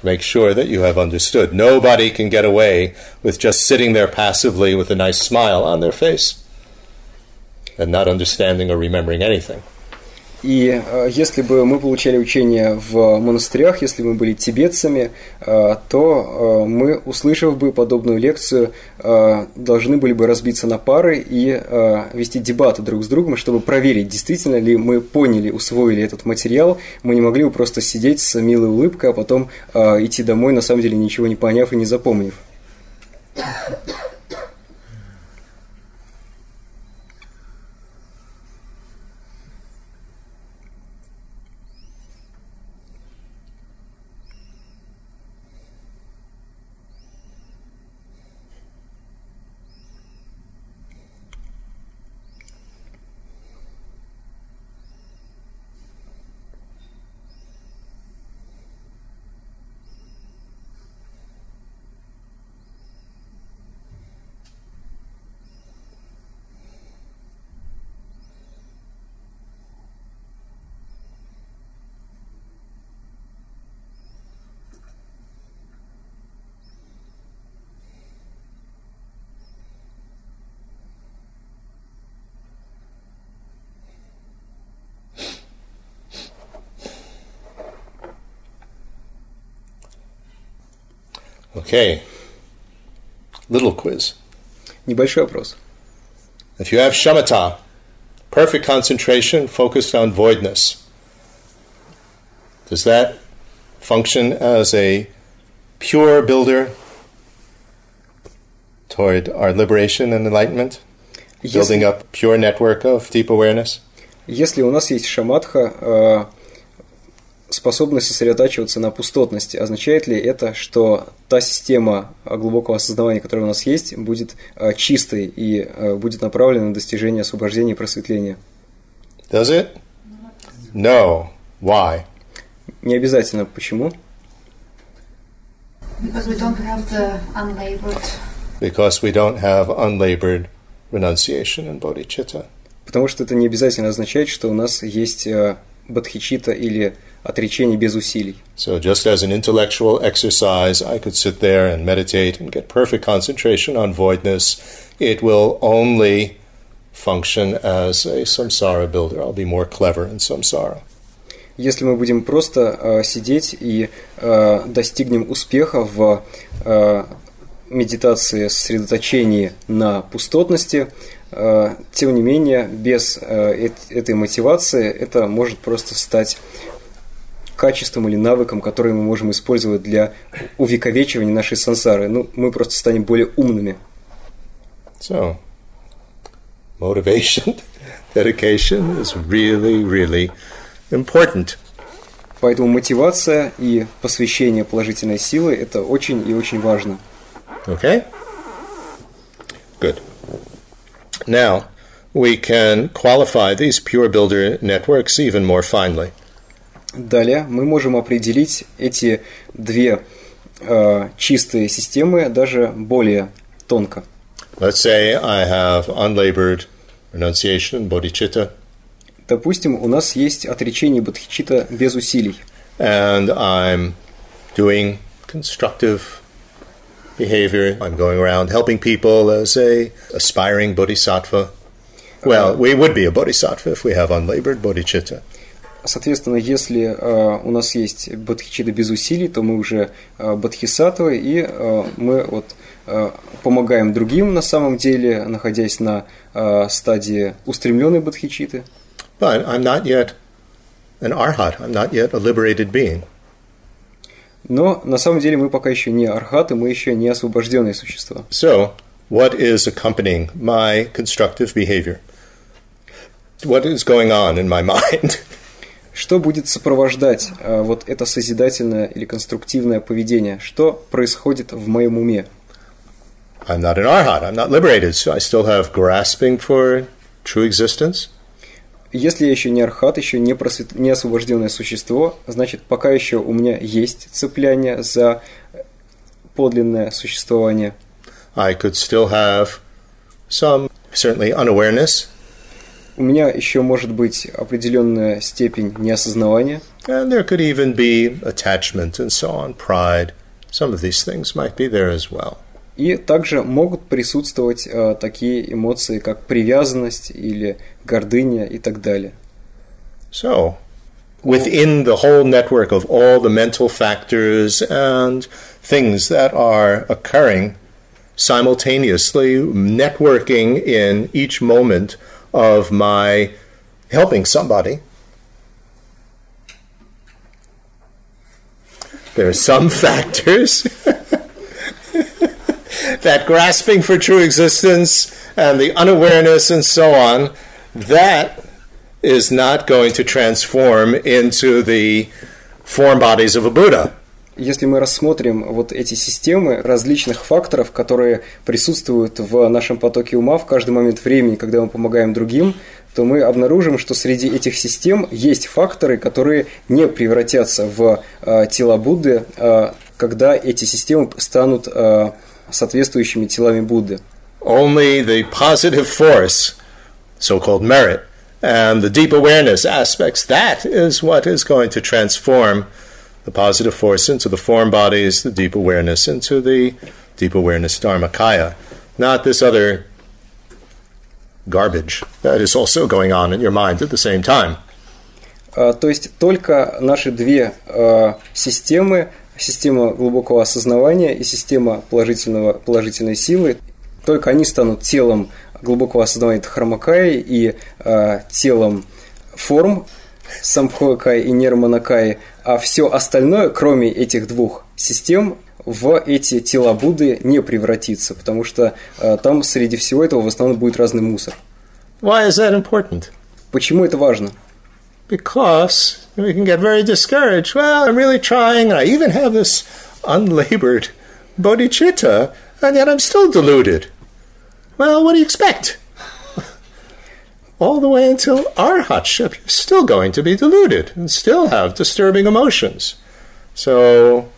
make sure that you have understood. Nobody can get away with just sitting there passively with a nice smile on their face and not understanding or remembering anything. И э, если бы мы получали учение в монастырях, если бы мы были тибетцами, э, то э, мы, услышав бы подобную лекцию, должны были бы разбиться на пары и вести дебаты друг с другом, чтобы проверить, действительно ли мы поняли, усвоили этот материал. Мы не могли бы просто сидеть с милой улыбкой, а потом идти домой, на самом деле ничего не поняв и не запомнив. Okay. Little quiz. Небольшой вопрос. If you have shamatha, perfect concentration focused on voidness, does that function as a pure builder toward our liberation and enlightenment? Building Если, up pure network of deep awareness? если у нас есть шаматха, способность сосредотачиваться на пустотности, означает ли это, что та система э, глубокого осознавания, которая у нас есть, будет э, чистой и э, будет направлена на достижение освобождения и просветления? Does it? No. Why? Не обязательно. Почему? Because we don't have the unlabored. Because we don't have unlabored renunciation and bodhicitta. Потому что это не обязательно означает, что у нас есть бодхичита или отречение без усилий. So, just as an intellectual exercise, I could sit there and meditate and get perfect concentration on voidness. It will only function as a samsara builder. I'll be more clever in samsara. Если мы будем просто э, сидеть и э, достигнем успеха в э, медитации, сосредоточении на пустотности, э, тем не менее, без э, эт- этой мотивации это может просто стать качеством или навыком, который мы можем использовать для увековечивания нашей сансары. Ну, мы просто станем более умными. So, motivation, *laughs* dedication is really, really important. Поэтому мотивация и посвящение положительной силы – это очень и очень важно. Okay? Good. Now, we can qualify these pure builder networks even more finely. Далее мы можем определить эти две э, чистые системы даже более тонко. Let's say I have unlabored renunciation, bodhicitta, Допустим, у нас есть отречение бодхичита без усилий, and I'm doing constructive behavior. I'm going around helping people as a aspiring bodhisattva. Well, we would be a bodhisattva if we have unlabored bodhicitta. Соответственно, если э, у нас есть бодхичита без усилий, то мы уже э, бодхисаттвы, и э, мы вот э, помогаем другим на самом деле, находясь на э, стадии устремленной бодхичиты. But I'm not yet an arhat. I'm not yet a liberated being. Но на самом деле мы пока еще не архаты, мы еще не освобожденные существа. So, what is accompanying my constructive behavior? What is going on in my *laughs* mind? Что будет сопровождать э, вот это созидательное или конструктивное поведение? Что происходит в моем уме? I'm not an arhat. I'm not liberated, so I still have grasping for true existence. Если я еще не архат, еще не, просвет... не освобожденное существо, значит, пока еще у меня есть цепляние за подлинное существование. I could still have some, certainly, unawareness. У меня еще может быть определенная степень неосознавания. And there could even be attachment and so on, pride. Some of these things might be there as well. И также могут присутствовать э, такие эмоции, как привязанность или гордыня и так далее. So, within the whole network of all the mental factors and things that are occurring simultaneously, networking in each moment of my helping somebody, there are some *laughs* factors *laughs* that grasping for true existence and the unawareness and so on, that is not going to transform into the form bodies of a Buddha. Если мы рассмотрим вот эти системы различных факторов, которые присутствуют в нашем потоке ума в каждый момент времени, когда мы помогаем другим, то мы обнаружим, что среди этих систем есть факторы, которые не превратятся в э, тела Будды, э, когда эти системы станут э, соответствующими телами Будды. Only the positive force, so called merit, and the deep awareness aspects, that is what is going to transform the positive force into the form bodies, the deep awareness into the deep awareness Dharmakaya. Not this other garbage that is also going on in your mind at the same time. Uh, то есть только наши две uh, системы, система глубокого осознавания и система положительного, положительной силы, только они станут телом глубокого осознавания Дхармакаи и э, телом форм Самбхокай и Нерманакай, а все остальное, кроме этих двух систем, в эти тела Будды не превратится, потому что э, там среди всего этого в основном будет разный мусор. Why is that important? Почему это важно? Because we can get very discouraged. Well, I'm really trying, and I even have this unlabored bodhicitta, and yet I'm still deluded. Well, what do you expect? All the way until arhatship, you're still going to be deluded and still have disturbing emotions. So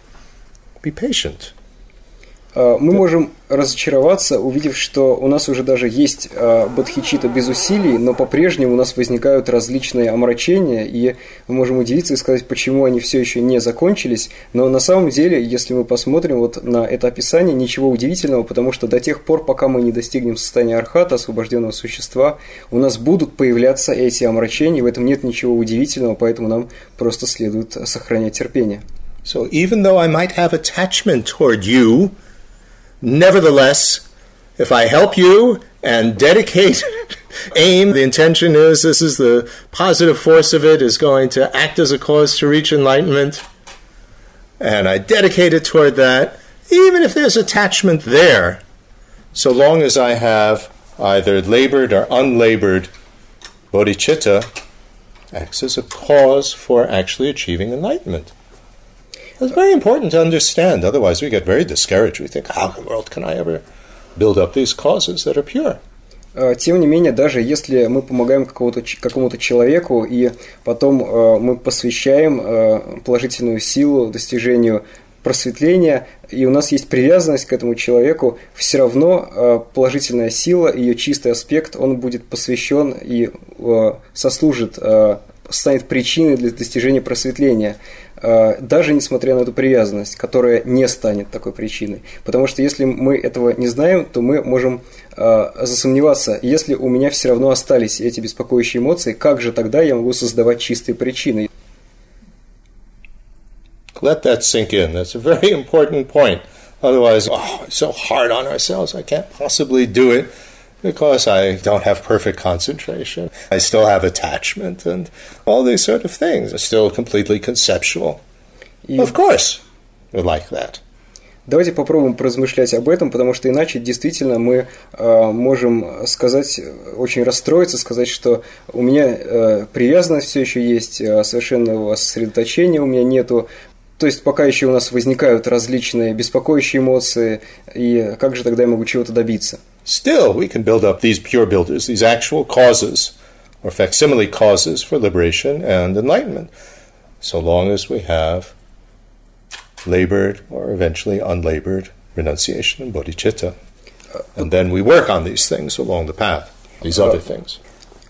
be patient. Мы можем разочароваться, увидев, что у нас уже даже есть бодхичита без усилий, но по-прежнему у нас возникают различные омрачения, и мы можем удивиться и сказать, почему они все еще не закончились. Но на самом деле, если мы посмотрим вот на это описание, ничего удивительного, потому что до тех пор, пока мы не достигнем состояния архата, освобожденного существа, у нас будут появляться эти омрачения, в этом нет ничего удивительного, поэтому нам просто следует сохранять терпение. So even though I might have attachment toward you, Nevertheless, if I help you and dedicate, *laughs* aim, the intention is this is the positive force of it is going to act as a cause to reach enlightenment, and I dedicate it toward that, even if there's attachment there, so long as I have either labored or unlabored bodhicitta, acts as a cause for actually achieving enlightenment. It's very important to understand. Otherwise, we get very discouraged. We think, how in the world can I ever build up these causes that are pure? Тем не менее, даже если мы помогаем какому-то человеку, и потом э, мы посвящаем э, положительную силу достижению просветления, и у нас есть привязанность к этому человеку, все равно э, положительная сила, ее чистый аспект, он будет посвящен и сослужит, станет причиной для достижения просветления. Э, даже несмотря на эту привязанность, которая не станет такой причиной. Потому что если мы этого не знаем, то мы можем э, засомневаться, если у меня все равно остались эти беспокоящие эмоции, как же тогда я могу создавать чистые причины? Let that sink in. That's a very important point. Otherwise, oh, it's so hard on ourselves. I can't possibly do it because I don't have perfect concentration. I still have attachment and all these sort of things are still completely conceptual. И... Of course, we like that. Давайте попробуем поразмышлять об этом, потому что иначе действительно мы э, можем сказать, очень расстроиться, сказать, что у меня э, привязанность все еще есть, э, совершенного сосредоточения у меня нету, то есть пока еще у нас возникают различные беспокоящие эмоции, и как же тогда я могу чего-то добиться? Still, we can build up these pure builders, these actual causes or facsimile causes for liberation and enlightenment, so long as we have labored or eventually unlabored renunciation and bodhicitta. And then we work on these things along the path, these other things.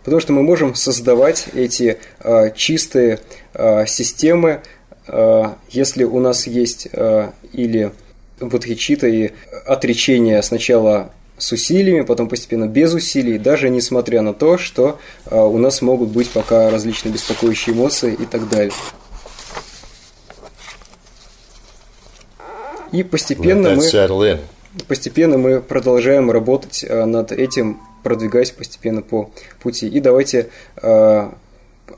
Потому что мы можем создавать эти э, чистые э, системы, э, если у нас есть э, или бодхичита и отречение сначала с усилиями, потом постепенно без усилий, даже несмотря на то, что э, у нас могут быть пока различные беспокоящие эмоции и так далее. И постепенно мы, постепенно мы продолжаем работать э, над этим, продвигаясь постепенно по пути. И давайте э,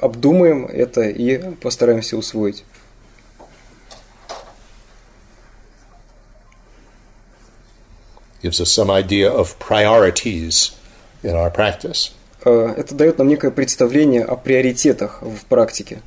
обдумаем это и постараемся усвоить. Gives us some idea of priorities in our practice. Э, Это дает нам некое представление о приоритетах в практике.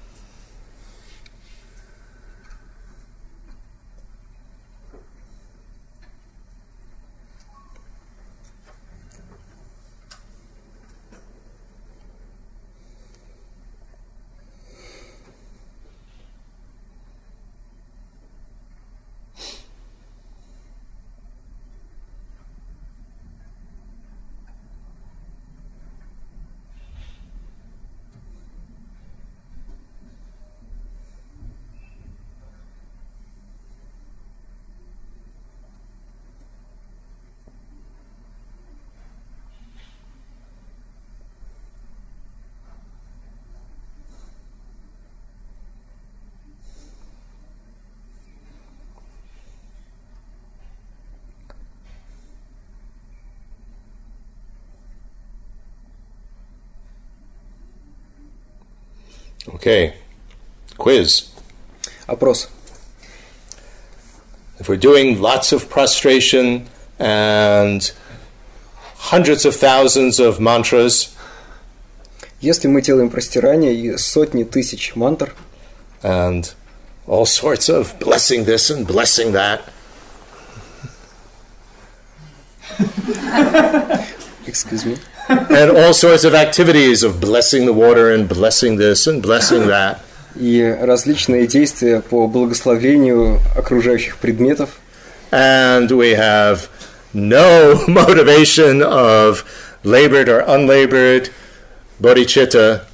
Okay, quiz. Опрос. If we're doing lots of prostration and hundreds of thousands of mantras, Если мы делаем простирание и сотни тысяч мантр, and all sorts of blessing this and blessing that, excuse me, *laughs* and all sorts of activities of blessing the water and blessing this and blessing *laughs* that, и различные действия по благословению окружающих предметов, and we have no *laughs* motivation of labored or unlabored bodhicitta,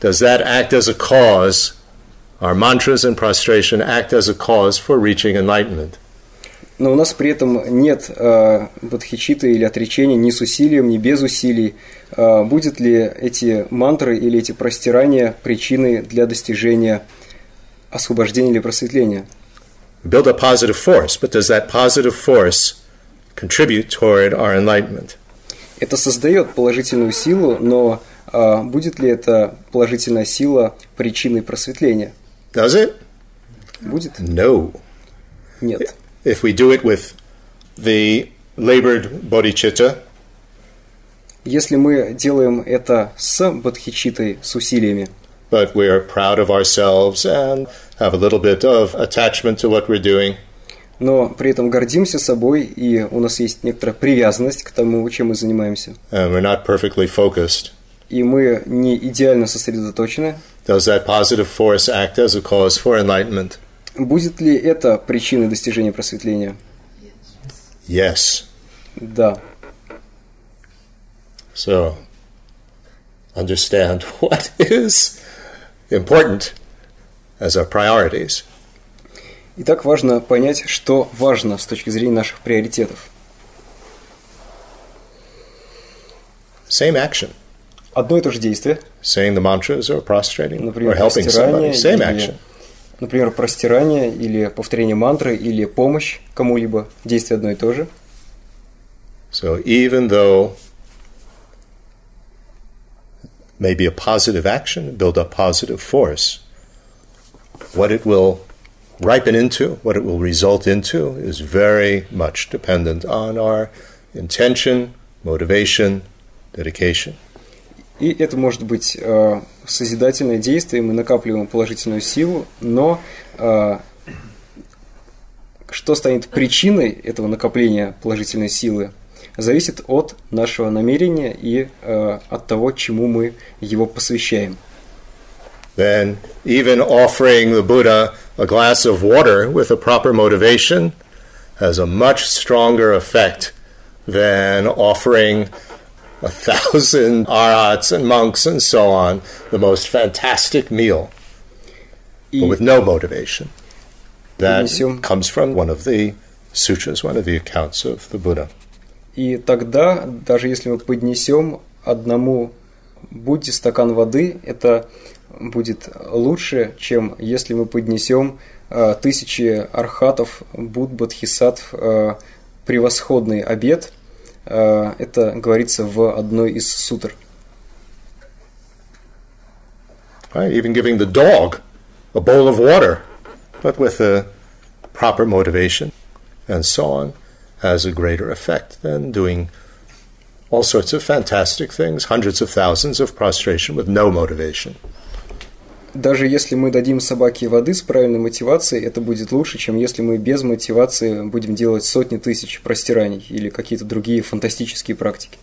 does that act as a cause? Our mantras and prostration act as a cause for reaching enlightenment. Но у нас при этом нет э, бодхичиты или отречения ни с усилием, ни без усилий. Э, будет ли эти мантры или эти простирания причиной для достижения освобождения или просветления? Build a positive force, but does that positive force contribute toward our enlightenment? Это создает положительную силу, но э, будет ли эта положительная сила причиной просветления? Does it? Будет? No. Нет. If we do it with the labored bodhicitta, Если мы делаем это с бодхичитой, с усилиями, but we're proud of ourselves and have a little bit of attachment to what we're doing, но при этом гордимся собой, и у нас есть некоторая привязанность к тому, чем мы занимаемся, and we're not perfectly focused, и мы не идеально сосредоточены, does that positive force act as a cause for enlightenment? Будет ли это причиной достижения просветления? Yes. Да. So, understand *laughs* what is important as our priorities. Итак, важно понять, что важно с точки зрения наших приоритетов. Same action, Одно и то же действие, saying the mantras or prostrating or например, helping somebody. Same action. например, простирание или повторение мантры или помощь кому-либо, действие одно и то же. So even though maybe a positive action, build a positive force, what it will ripen into, what it will result into, is very much dependent on our intention, motivation, dedication. И это может быть э, созидательное действие, мы накапливаем положительную силу, но э, что станет причиной этого накопления положительной силы? зависит от нашего намерения и э, от того, чему мы его посвящаем. Then, even offering the Buddha a glass of water with a proper motivation has a much stronger effect than offering a thousand arhats and monks and so on the most fantastic meal but with no motivation. That comes from one of the sutras, one of the accounts of the Buddha. И тогда, даже если мы поднесем одному Будде стакан воды, это будет лучше, чем если мы поднесем э, тысячи архатов, Буд, Бодхисаттв, э, превосходный обед. Э, это говорится в одной из сутр. Right? Even giving the dog a bowl of water, but with a proper motivation and so on, has a greater effect than doing all sorts of fantastic things, hundreds of thousands of prostration with no motivation. Даже если мы дадим собаке воды с правильной мотивацией, это будет лучше, чем если мы без мотивации будем делать сотни тысяч простираний или какие-то другие фантастические практики.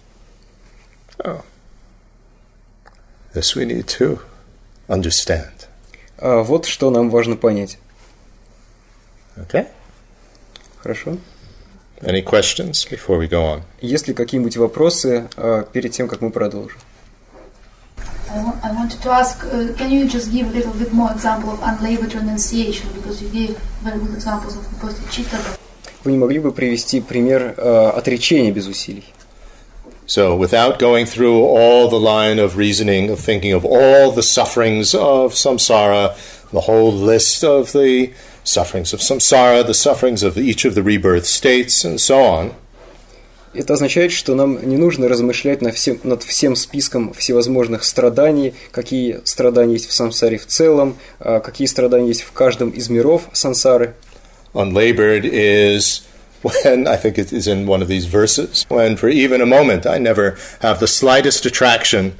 This we need to understand. А вот что нам важно понять. Okay? Хорошо? Any questions before we go on? Есть ли какие-нибудь вопросы а, перед тем, как мы продолжим? I, wa- I wanted to ask, uh, can you just give a little bit more example of unlabored renunciation? Because you gave very good examples of Apostle Chitta. Вы не могли бы привести пример а, отречения без усилий? So, without going through all the line of reasoning, of thinking of all the sufferings of samsara, the whole list of the sufferings of samsara, the sufferings of each of the rebirth states, and so on, Это означает, что нам не нужно размышлять над всем, над всем списком всевозможных страданий, какие страдания есть в сансаре в целом, а, какие страдания есть в каждом из миров сансары. unlabored is when I think it is in one of these verses, when for even a moment I never have the slightest attraction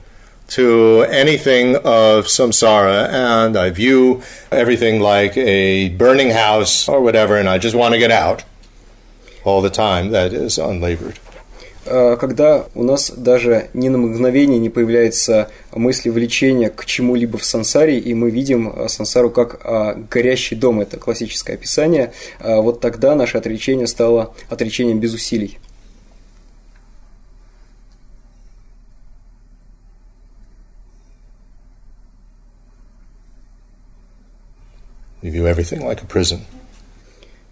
to anything of samsara and I view everything like a burning house or whatever and I just want to get out all the time. That is unlabored. А, Когда у нас даже ни на мгновение не появляется мысли влечения к чему-либо в сансаре, и мы видим а, сансару как а, горящий дом, это классическое описание, а, вот тогда наше отречение стало отречением без усилий. We view everything like a prison.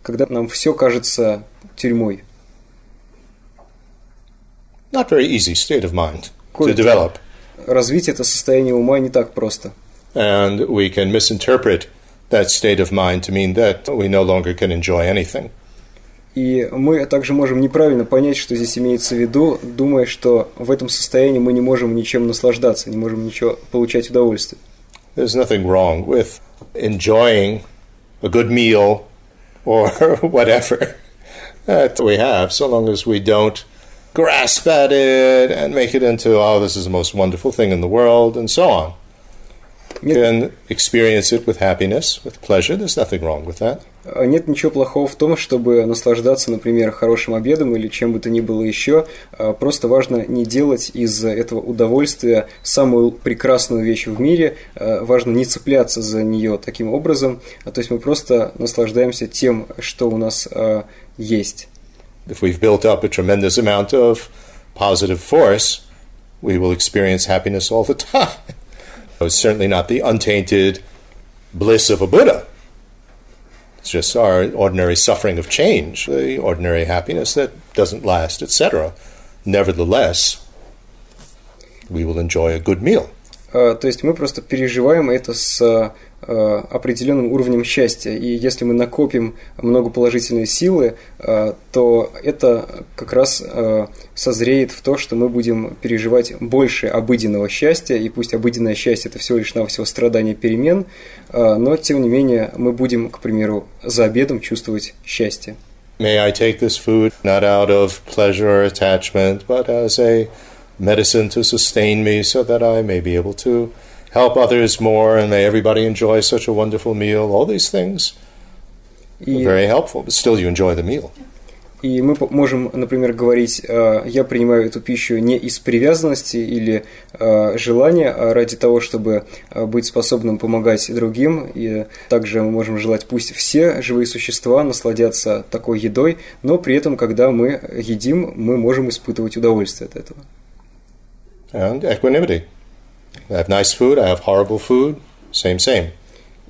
Когда нам все кажется тюрьмой. Not very easy state of mind to develop. Развить это состояние ума не так просто. And we can misinterpret that state of mind to mean that we no longer can enjoy anything. И мы также можем неправильно понять, что здесь имеется в виду, думая, что в этом состоянии мы не можем ничем наслаждаться, не можем ничего получать удовольствие. There's nothing wrong with enjoying a good meal or *laughs* whatever that we have, so long as we don't grasp at it and make it into, oh, this is the most wonderful thing in the world, and so on. Нет, can experience it with happiness, with pleasure. There's nothing wrong with that. а нет ничего плохого в том, чтобы наслаждаться, например, хорошим обедом или чем бы то ни было еще. А Просто важно не делать из этого удовольствия самую прекрасную вещь в мире. А Важно не цепляться за нее таким образом. То есть мы просто наслаждаемся тем, что у нас есть. If we've built up a tremendous amount of positive force, we will experience happiness all the *laughs* time. It's certainly not the untainted bliss of a Buddha. It's just our ordinary suffering of change, the ordinary happiness that doesn't last, etc. Nevertheless, we will enjoy a good meal. А, То есть мы просто переживаем это с а, а, определенным уровнем счастья. И если мы накопим много положительной силы, а, то это как раз а, созреет в то, что мы будем переживать больше обыденного счастья. И пусть обыденное счастье это всего лишь навсего страдание перемен, но тем не менее мы будем, к примеру, за обедом чувствовать счастье. May I take this food not out of pleasure or attachment, but as a medicine to sustain me so that I may be able to help others more and may everybody enjoy such a wonderful meal. All these things are very helpful, but still you enjoy the meal. И мы можем, например, говорить, э, я принимаю эту пищу не из привязанности или э, желания, а ради того, чтобы э, быть способным помогать другим. И также мы можем желать, пусть все живые существа насладятся такой едой, но при этом, когда мы едим, мы можем испытывать удовольствие от этого. And equanimity. I have nice food, I have horrible food, same, same.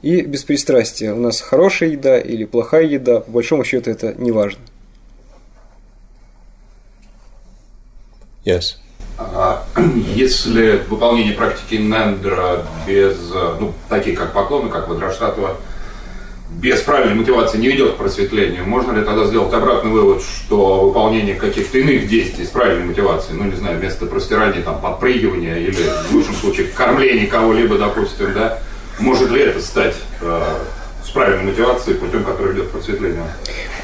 И беспристрастие. У нас хорошая еда или плохая еда, по большому счету это не важно. Yes. А, *clears throat* если выполнение практики Нендера без, ну, такие как поклоны, как Вадраштатова, без правильной мотивации не ведет к просветлению, можно ли тогда сделать обратный вывод, что выполнение каких-то иных действий с правильной мотивацией, ну, не знаю, вместо простирания, там, подпрыгивания или, в лучшем случае, кормления кого-либо, допустим, да, может ли это стать э, с правильной мотивацией путем, который ведет к просветлению?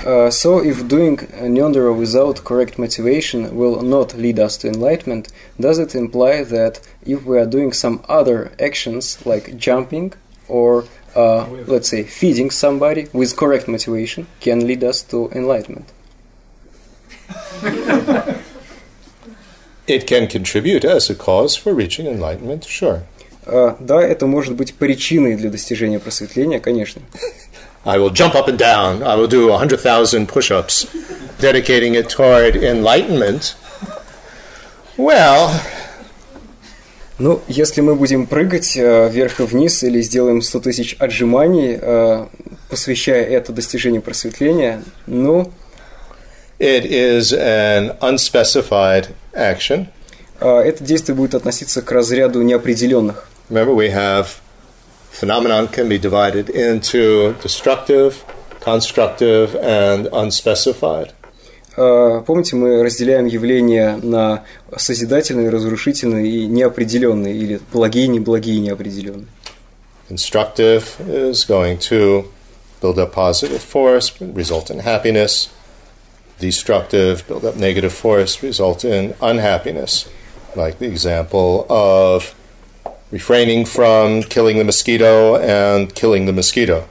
Uh, so, if doing Nyondera without correct motivation will not lead us to enlightenment, does it imply that if we are doing some other actions like jumping or, uh, let's say, feeding somebody with correct motivation can lead us to enlightenment? it can contribute as a cause for reaching enlightenment, sure. Uh, да, это может быть причиной для достижения просветления, конечно. *laughs* I will jump up and down. I will do 100,000 push ups, dedicating it toward enlightenment. Well, ну, если мы будем прыгать э, вверх и вниз или сделаем 100 тысяч отжиманий, э, посвящая это достижению просветления, ну... It is an unspecified action. Э, это действие будет относиться к разряду неопределенных. Remember, we have phenomenon can be divided into destructive, constructive, and unspecified. Помните, мы разделяем явления на созидательные, разрушительные и неопределенные, или благие, неблагие, неопределенные. Constructive is going to build up positive force, result in happiness. Destructive, build up negative force, result in unhappiness. Like the example of refraining from killing the mosquito and killing the mosquito.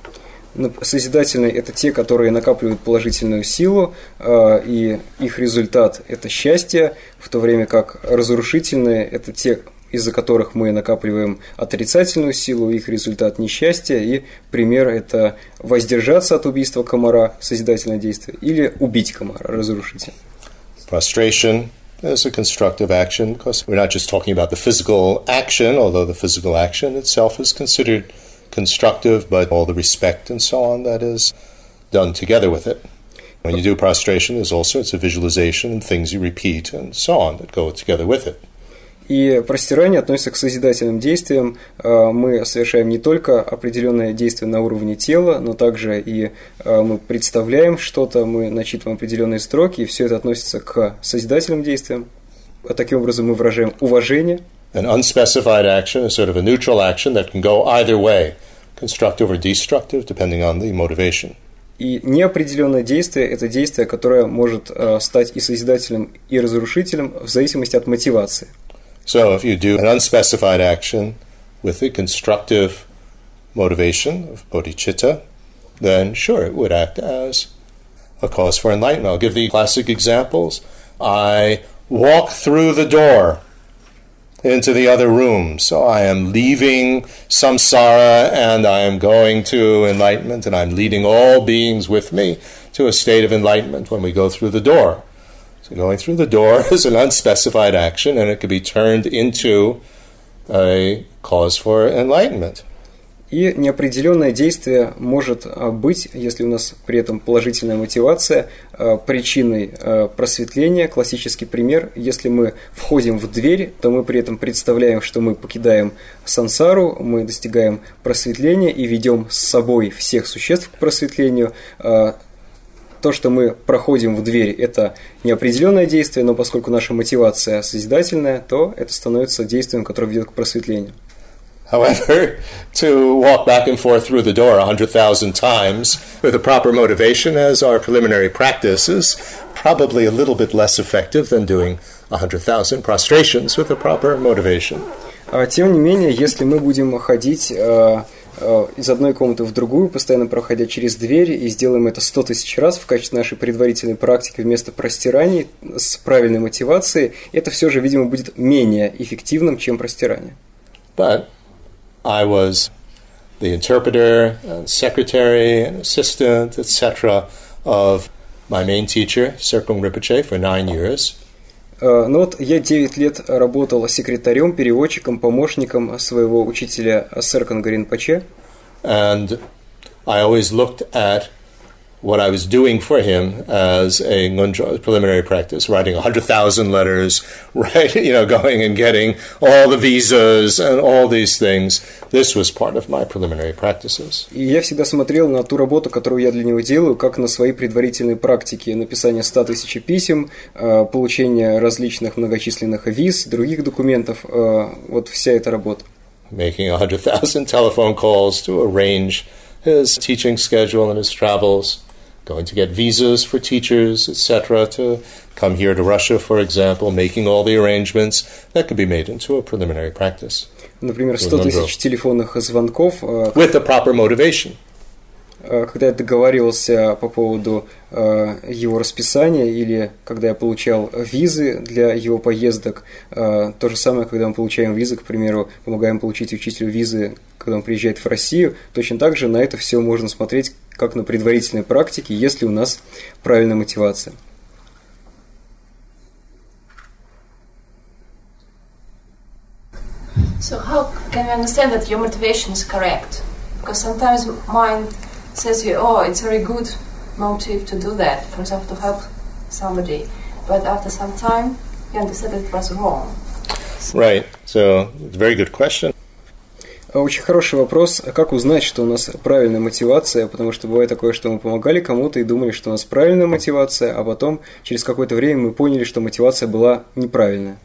Созидательные – это те, которые накапливают положительную силу, и их результат – это счастье, в то время как разрушительные – это те, из-за которых мы накапливаем отрицательную силу, их результат – несчастье, и пример – это воздержаться от убийства комара, созидательное действие, или убить комара, разрушитель. Prostration – as a constructive action because we're not just talking about the physical action, although the physical action itself is considered constructive, but all the respect and so on that is done together with it. When you do prostration, there's all sorts of visualization and things you repeat and so on that go together with it. И простирание относится к созидательным действиям. Мы совершаем не только определенные действия на уровне тела, но также и мы представляем что-то, мы начитываем определенные строки, и все это относится к созидательным действиям. Таким образом мы выражаем уважение. An unspecified action is sort of a neutral action that can go either way, constructive or destructive, depending on the motivation. И неопределенное действие – это действие, которое может стать и созидательным, и разрушительным в зависимости от мотивации. So if you do an unspecified action with the constructive motivation of bodhicitta, then sure, it would act as a cause for enlightenment. I'll give the classic examples. I walk through the door into the other room. So I am leaving samsara and I am going to enlightenment, and I'm leading all beings with me to a state of enlightenment when we go through the door. So going through the door *laughs* is an unspecified action, and it could be turned into a cause for enlightenment. И неопределенное действие может быть, если у нас при этом положительная мотивация, причиной просветления. Классический пример, если мы входим в дверь, то мы при этом представляем, что мы покидаем сансару, мы достигаем просветления и ведем с собой всех существ к просветлению, то, что мы проходим в дверь, это неопределенное действие, но поскольку наша мотивация созидательная, то это становится действием, которое ведет к просветлению. However, to walk back and forth through the door a hundred thousand times with a proper motivation as our preliminary practice is probably a little bit less effective than doing a hundred thousand prostrations with a proper motivation. Тем не менее, если мы будем ходить э, из одной комнаты в другую, постоянно проходя через двери, и сделаем это 100 тысяч раз в качестве нашей предварительной практики вместо простираний с правильной мотивацией, это все же, видимо, будет менее эффективным, чем простирание. But I was the interpreter, and secretary, and assistant, etc., of my main teacher, Serkung Rinpoche, for nine years. Э, Ну вот я 9 лет работал секретарем, переводчиком, помощником своего учителя Серканга Ринпоче. And I always looked at what I was doing for him as a ngunjo preliminary practice, writing 100,000 letters, *laughs* right, you know, going and getting all the visas and all these things. This was part of my preliminary practices. И я всегда смотрел на ту работу, которую я для него делаю, как на свои предварительные практики. Написание 100 тысяч писем, э, получение различных многочисленных виз, других документов. э, Вот вся эта работа. Making 100,000 *laughs* telephone calls to arrange his teaching schedule and his travels, Going to get visas for teachers, etc., to come here to Russia, for example, making all the arrangements. That could be made into a preliminary practice Например, 100 тысяч телефонных звонков, э, with the proper motivation. э, когда я договаривался по поводу э, его расписания или когда я получал визы для его поездок. То же самое, когда мы получаем визы, к примеру, помогаем получить учителю визы, когда он приезжает в Россию. Точно так же на это все можно смотреть как на предварительной практике, если у нас правильная мотивация. So how can we understand that your motivation is correct? Because sometimes mind says you, oh, it's a very good motive to do that, for example, to help somebody. But after some time, you understand that it was wrong. Right. So, it's a very good question. А Очень хороший вопрос. А Как узнать, что у нас правильная мотивация? Потому что бывает такое, что мы помогали кому-то и думали, что у нас правильная мотивация, а потом через какое-то время мы поняли, что мотивация была неправильная.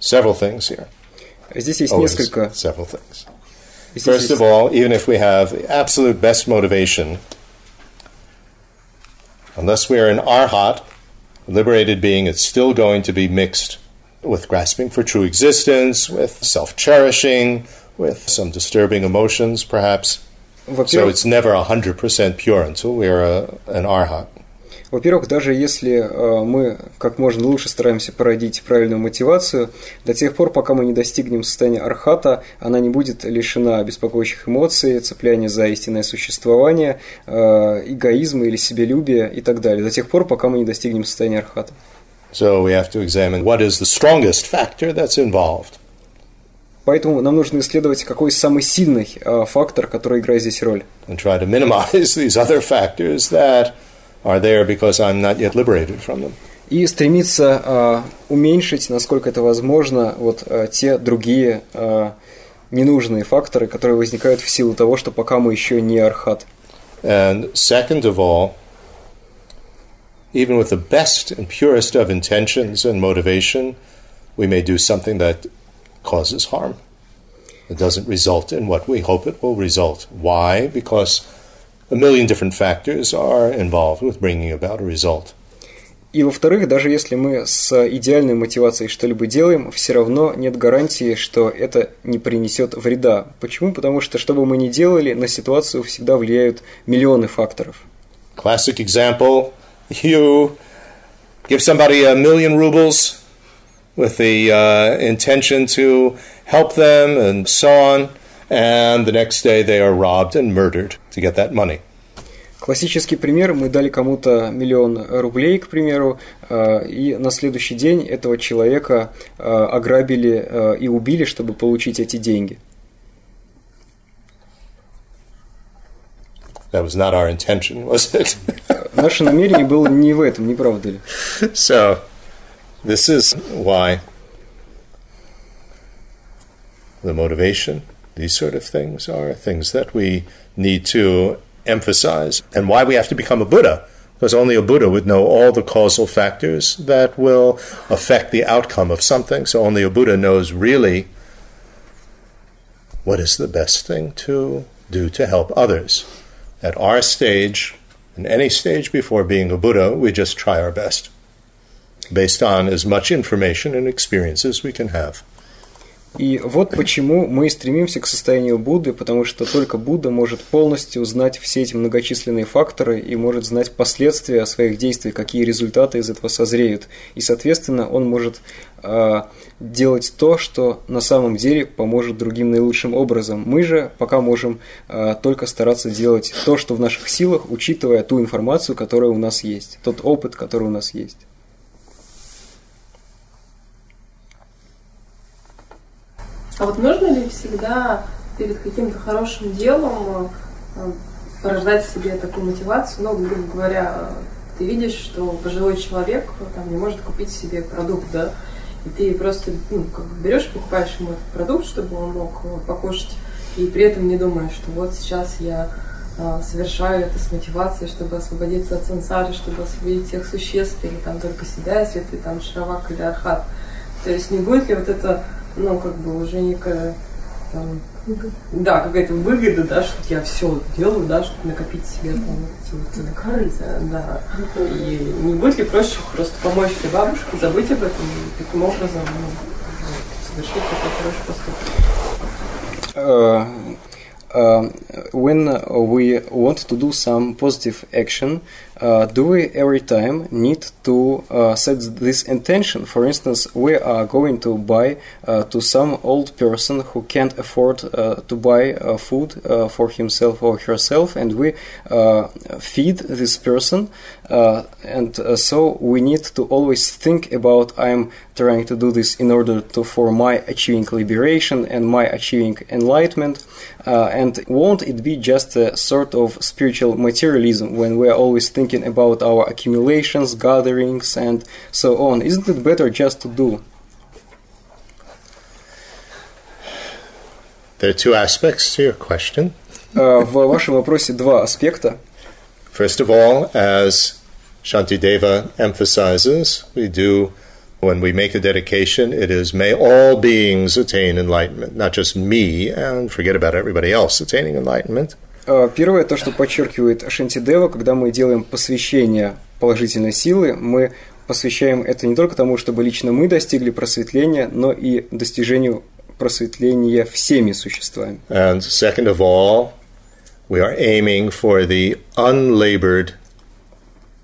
Several things here. Здесь есть Always несколько. several things. First of all, even if we have the absolute best motivation, unless we are an arhat, liberated being, it's still going to be mixed with grasping for true existence, with self cherishing, with some disturbing emotions, perhaps. So it's never 100% pure until we are a, an arhat. Во-первых, даже если э, мы как можно лучше стараемся породить правильную мотивацию, до тех пор, пока мы не достигнем состояния архата, она не будет лишена беспокоящих эмоций, цепляния за истинное существование, э, эгоизма или себелюбия и так далее. До тех пор, пока мы не достигнем состояния архата. So we have to examine what is the strongest factor that's involved. Поэтому нам нужно исследовать, какой самый сильный э, фактор, который играет здесь роль. and try to minimize *laughs* these other factors that are there because I'm not yet liberated from them. И стремиться э, уменьшить, насколько это возможно, вот э, те другие ненужные факторы, которые возникают в силу того, что пока мы еще не архат. And second of all, even with the best and purest of intentions and motivation, we may do something that causes harm. It doesn't result in what we hope it will result. Why? Because a million different factors are involved with bringing about a result. И во-вторых, даже если мы с идеальной мотивацией что-либо делаем, все равно нет гарантии, что это не принесет вреда. Почему? Потому что, что бы мы ни делали, на ситуацию всегда влияют миллионы факторов. Classic example you give somebody a million rubles with the uh, intention to help them and so on, and the next day they are robbed and murdered to get that money. Классический пример, мы дали кому-то миллион рублей, к примеру, э, и на следующий день этого человека э, ограбили э, и убили, чтобы получить эти деньги. That was not our intention, was it? Наше намерение было не в этом, не правда ли? *laughs* so, this is why the motivation, these sort of things, are things that we need to emphasize, and why we have to become a Buddha. Because only a Buddha would know all the causal factors that will affect the outcome of something. So only a Buddha knows really what is the best thing to do to help others. At our stage, in any stage before being a Buddha, we just try our best based on as much information and experience as we can have. И вот почему мы стремимся к состоянию Будды, потому что только Будда может полностью знать все эти многочисленные факторы и может знать последствия своих действий, какие результаты из этого созреют. И, соответственно, он может э, делать то, что на самом деле поможет другим наилучшим образом. Мы же пока можем э, только стараться делать то, что в наших силах, учитывая ту информацию, которая у нас есть, тот опыт, который у нас есть. А вот нужно ли всегда перед каким-то хорошим делом э, порождать в себе такую мотивацию? Ну, грубо говоря, ты видишь, что пожилой человек э, там, не может купить себе продукт, да, и ты просто ну, как бы берешь, покупаешь ему этот продукт, чтобы он мог э, покушать, и при этом не думаешь, что вот сейчас я совершаю это с мотивацией, чтобы освободиться от сансары, чтобы освободить всех существ, или там только себя, если ты там шравак или архат. То есть не будет ли вот это ну, как бы уже некая там, да, какая-то выгода, да, что я все делаю, да, чтобы накопить себе там эти вот корыса, да. И не будет ли проще просто помочь этой бабушке, забыть об этом и таким образом ну, совершить такой хороший поступок? Uh, uh, when we want to do some positive action, uh, do we every time need to uh, set this intention? For instance, we are going to buy uh, to some old person who can't afford uh, to buy uh, food uh, for himself or herself, and we feed this person. and so we need to always think about I'm trying to do this in order to for my achieving liberation and my achieving enlightenment. and won't it be just a sort of spiritual materialism when we are always thinking thinking about our accumulations, gatherings, and so on. Isn't it better just to do? There are two aspects to your question. Uh, в вашем вопросе два аспекта. First of all, as Shantideva emphasizes, we do when we make a dedication, it is may all beings attain enlightenment, not just me and forget about everybody else attaining enlightenment. Э, первое, то, что подчеркивает Шантидева, когда мы делаем посвящение положительной силы, мы посвящаем это не только тому, чтобы лично мы достигли просветления, но и достижению просветления всеми существами. And second of all, we are aiming for the unlabored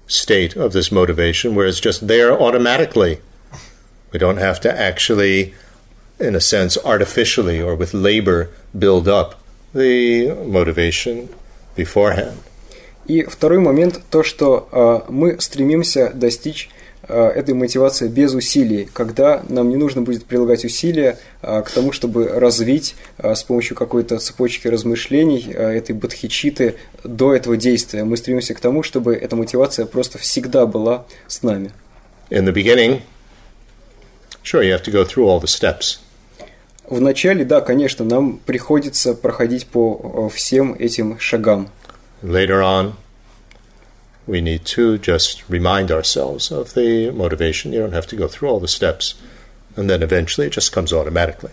state of this motivation, where it's just there automatically. We don't have to actually, in a sense, artificially or with labor build up the motivation beforehand. И второй момент то, что э, мы стремимся достичь э, этой мотивации без усилий, когда нам не нужно будет прилагать усилия э, к тому, чтобы развить э, с помощью какой-то цепочки размышлений э, этой бодхичиты до этого действия. Мы стремимся к тому, чтобы эта мотивация просто всегда была с нами. In the beginning, sure, you have to go through all the steps. В начале, да, конечно, нам приходится проходить по э, всем этим шагам. Later on, we need to just remind ourselves of the motivation. You don't have to go through all the steps. And then eventually it just comes automatically.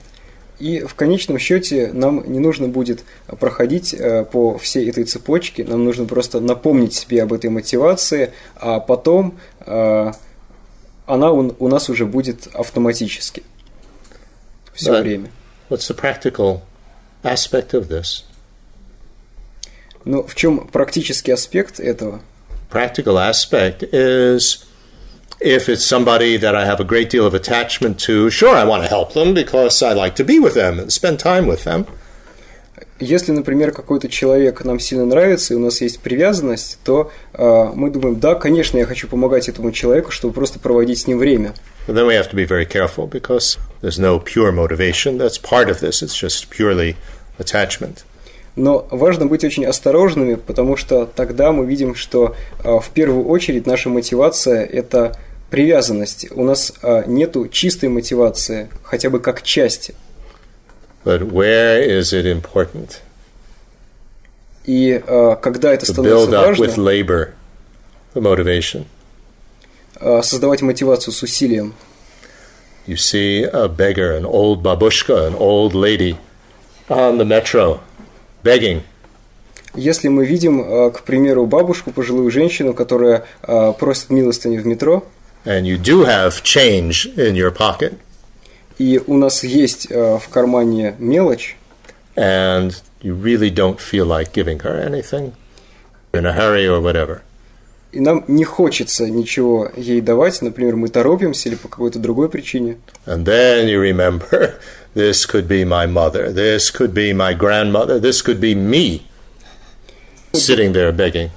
И в конечном счете нам не нужно будет проходить э, по всей этой цепочке, нам нужно просто напомнить себе об этой мотивации, а потом э, она у нас уже будет автоматически все But время. What's the practical aspect of this? Но в чем практический аспект этого? Practical aspect is if it's somebody that I have a great deal of attachment to, sure, I want to help them because I like to be with them and spend time with them. Если, например, какой-то человек нам сильно нравится, и у нас есть привязанность, то э, мы думаем, да, конечно, я хочу помогать этому человеку, чтобы просто проводить с ним время. But then we have to be very careful because there's no pure motivation. That's part of this. It's just purely attachment. Но важно быть очень осторожными, потому что тогда мы видим, что э, в первую очередь наша мотивация – это привязанность. У нас э, нету чистой мотивации, хотя бы как части. But where is it important? И э, когда это становится важным, with labor, the motivation. Создавать мотивацию с усилием. You see a beggar, an old babushka, an old lady on the metro, begging. Если мы видим, к примеру, бабушку, пожилую женщину, которая просит милостыню в метро, and you do have change in your pocket, и у нас есть э, в кармане мелочь, and you really don't feel like giving her anything in a hurry or whatever. И нам не хочется ничего ей давать, например, мы торопимся или по какой-то другой причине, And then you remember *laughs* this could be my mother, this could be my grandmother, this could be me sitting there begging.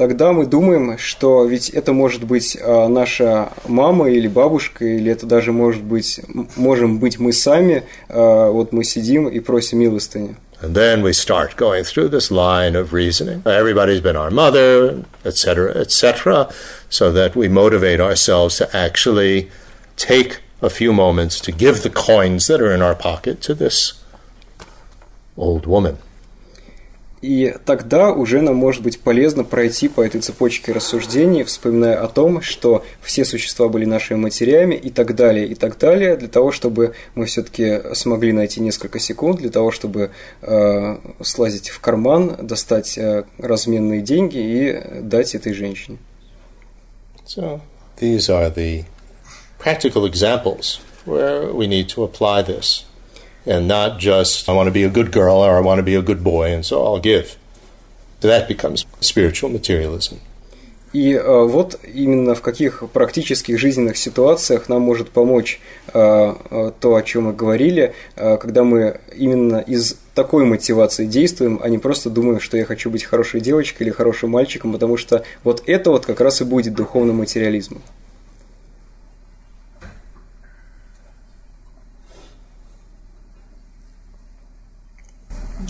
тогда мы думаем, что ведь это может быть э, наша мама или бабушка, или это даже может быть, можем быть мы сами, э, вот мы сидим и просим милостыни. And then we start going through this line of reasoning. Everybody's been our mother, etc., etc., so that we motivate ourselves to actually take a few moments to give the coins that are in our pocket to this old woman. И тогда уже нам может быть полезно пройти по этой цепочке рассуждений, вспоминая о том, что все существа были нашими матерями и так далее, и так далее, для того, чтобы мы все-таки смогли найти несколько секунд, для того, чтобы э, слазить в карман, достать э, разменные деньги и дать этой женщине. So these are the practical examples where we need to apply this. And not just, I want to be a good girl or I want to be a good boy, and so I'll give. That becomes spiritual materialism. И э, вот именно в каких практических жизненных ситуациях нам может помочь э, э, то, о чем мы говорили, э, когда мы именно из такой мотивации действуем, а не просто думаем, что я хочу быть хорошей девочкой или хорошим мальчиком, потому что вот это вот как раз и будет духовным материализмом.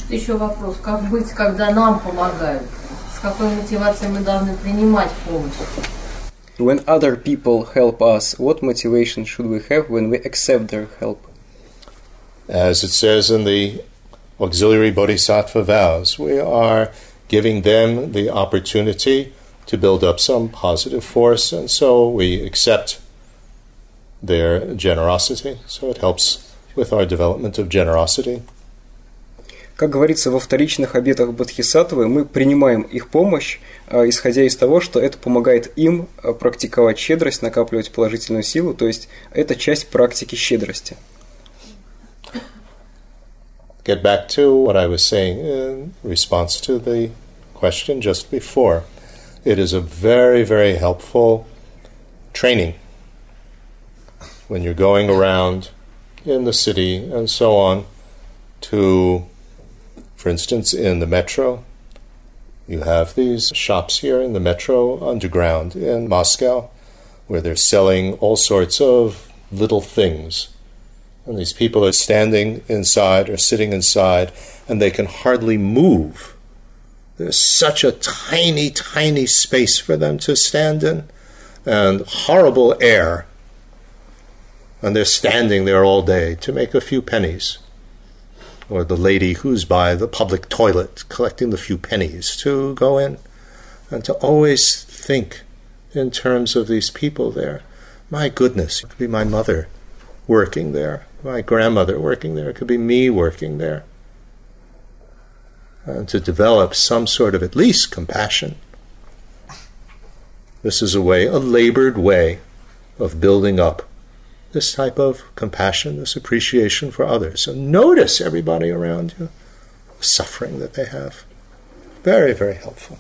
еще вопрос, как быть, когда нам помогают? С какой мотивацией мы должны принимать помощь? When other people help us, what motivation should we have when we accept their help? As it says in the auxiliary bodhisattva vows, we are giving them the opportunity to build up some positive force, and so we accept their generosity. So it helps with our development of generosity. Как говорится во вторичных обетах Бодхисаттвы, мы принимаем их помощь, э, исходя из того, что это помогает им э, практиковать щедрость, накапливать положительную силу, то есть это часть практики щедрости. Get back to what I was saying in response to the question just before. It is a very, very helpful training when you're going around in the city and so on to, for instance, in the metro. You have these shops here in the metro underground in Moscow where they're selling all sorts of little things. And these people are standing inside or sitting inside and they can hardly move. There's such a tiny, tiny space for them to stand in and horrible air. And they're standing there all day to make a few pennies. Or the lady who's by the public toilet collecting the few pennies to go in. And to always think in terms of these people there. My goodness, it could be my mother working there, my grandmother working there, it could be me working there. And to develop some sort of at least compassion. This is a way, a labored way of building up this type of compassion, this appreciation for others. So notice everybody around you, suffering that they have. Very, very helpful.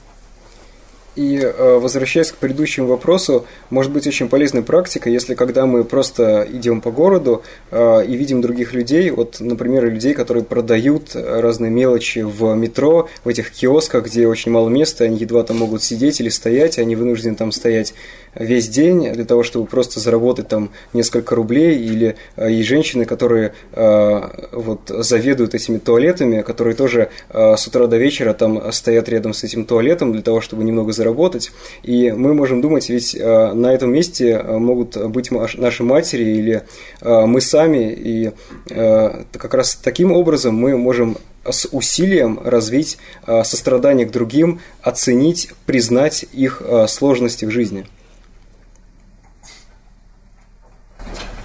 И э, возвращаясь к предыдущему вопросу, может быть очень полезной практикой, если когда мы просто идем по городу э, и видим других людей, вот, например, людей, которые продают разные мелочи в метро, в этих киосках, где очень мало места, они едва там могут сидеть или стоять, они вынуждены там стоять весь день для того, чтобы просто заработать там несколько рублей, или э, есть женщины, которые э, вот заведуют этими туалетами, которые тоже э, с утра до вечера там стоят рядом с этим туалетом для того, чтобы немного заработать. И мы можем думать, ведь э, на этом месте э, могут быть наши матери или э, мы сами, и как раз таким образом мы можем с усилием развить сострадание к другим, оценить, признать их сложности в жизни.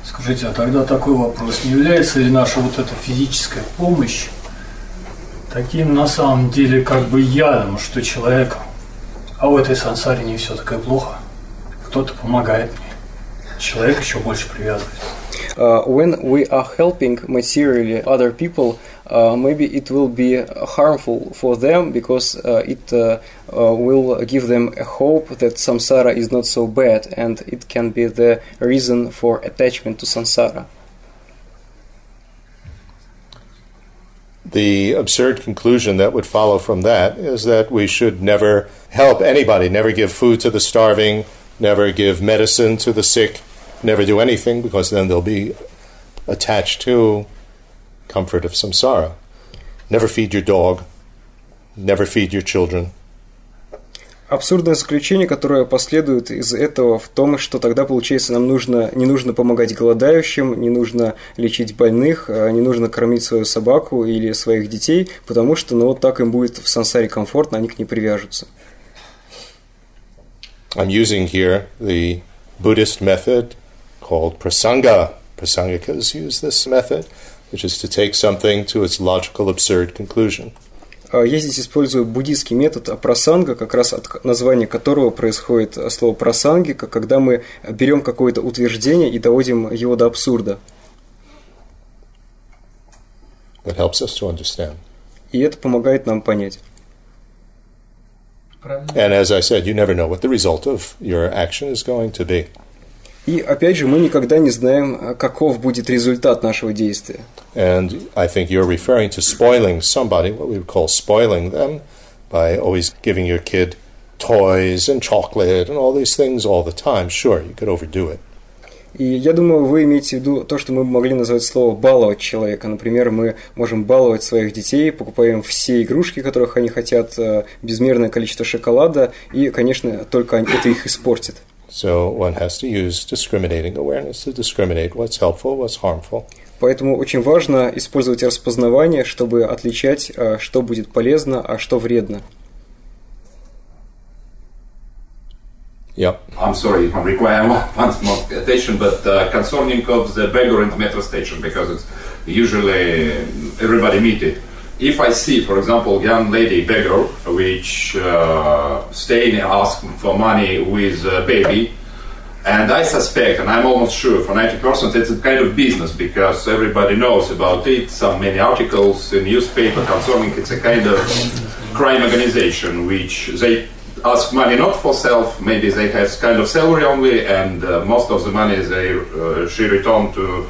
Скажите, а тогда такой вопрос. Не является ли наша вот эта физическая помощь таким на самом деле как бы ядом, что человек, а в этой сансаре не все такое плохо, кто-то помогает мне, человек еще больше привязывается. uh, when we are helping materially other people, uh, maybe it will be harmful for them because uh, it uh, uh, will give them a hope that samsara is not so bad and it can be the reason for attachment to samsara. The absurd conclusion that would follow from that is that we should never help anybody, never give food to the starving, never give medicine to the sick, never do anything because then they'll be attached to comfort of samsara. Never feed your dog, never feed your children. Абсурдное заключение, которое последует из этого в том, что тогда, получается, нам нужно, не нужно помогать голодающим, не нужно лечить больных, а не нужно кормить свою собаку или своих детей, потому что ну, вот так им будет в сансаре комфортно, они к ней привяжутся. I'm using here the Buddhist method called prasanga. Prasangikas use this method, which is to take something to its logical absurd conclusion. А Я здесь использую буддийский метод прасанга, как раз от названия которого происходит слово прасангика, когда мы берем какое-то утверждение и доводим его до абсурда. That helps us to understand. И это помогает нам понять. And as I said, you never know what the result of your action is going to be. И опять же, мы никогда не знаем, каков будет результат нашего действия. And I think you're referring to spoiling somebody, what we would call spoiling them, by always giving your kid toys and chocolate and all these things all the time. Sure, you could overdo it. И я думаю, вы имеете в виду то, что мы могли назвать слово «баловать человека». Например, мы можем баловать своих детей, покупаем все игрушки, которых они хотят, э, безмерное количество шоколада, и, конечно, только это их испортит. So one has to use discriminating awareness to discriminate what's helpful, what's harmful. Поэтому очень важно использовать распознавание, чтобы отличать, э, что будет полезно, а что вредно. Yeah. I'm sorry, I require *laughs* once more attention, but uh, concerning of the beggar in the metro station, because it's usually everybody meet it. If I see, for example, young lady beggar, which uh, stay and ask for money with a baby, and I suspect, and I'm almost sure for 90% it's a kind of business because everybody knows about it, some many articles in newspaper concerning it's a kind of crime organization which they ask money not for self, maybe they have kind of salary only, and uh, most of the money they uh, she return to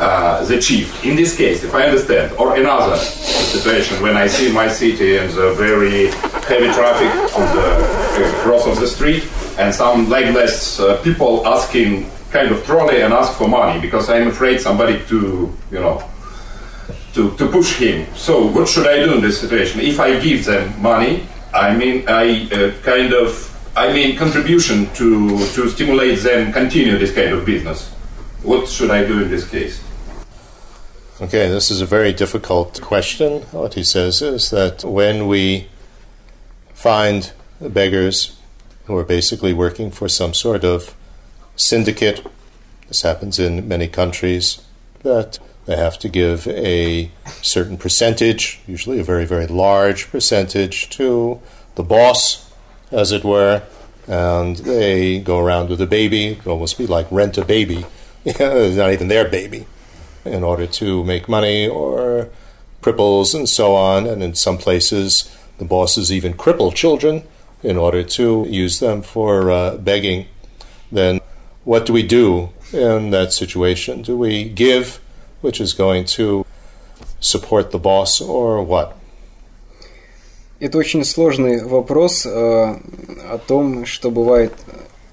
uh, the chief. In this case, if I understand, or another situation when I see my city and the very heavy traffic on the cross of the street, and some legless uh, people asking kind of trolley and ask for money because I'm afraid somebody to you know to, to push him. So what should I do in this situation? If I give them money, I mean I uh, kind of I mean contribution to to stimulate them continue this kind of business. What should I do in this case? Okay, this is a very difficult question. What he says is that when we find beggars who are basically working for some sort of syndicate, this happens in many countries, that they have to give a certain percentage, usually a very, very large percentage, to the boss, as it were, and they go around with a baby, could almost be like rent a baby. it's *laughs* not even their baby in order to make money or cripples and so on. And in some places, the bosses even cripple children in order to use them for uh, begging. Then what do we do in that situation? Do we give, which is going to support the boss, or what? Это очень сложный вопрос э, о том, что бывает,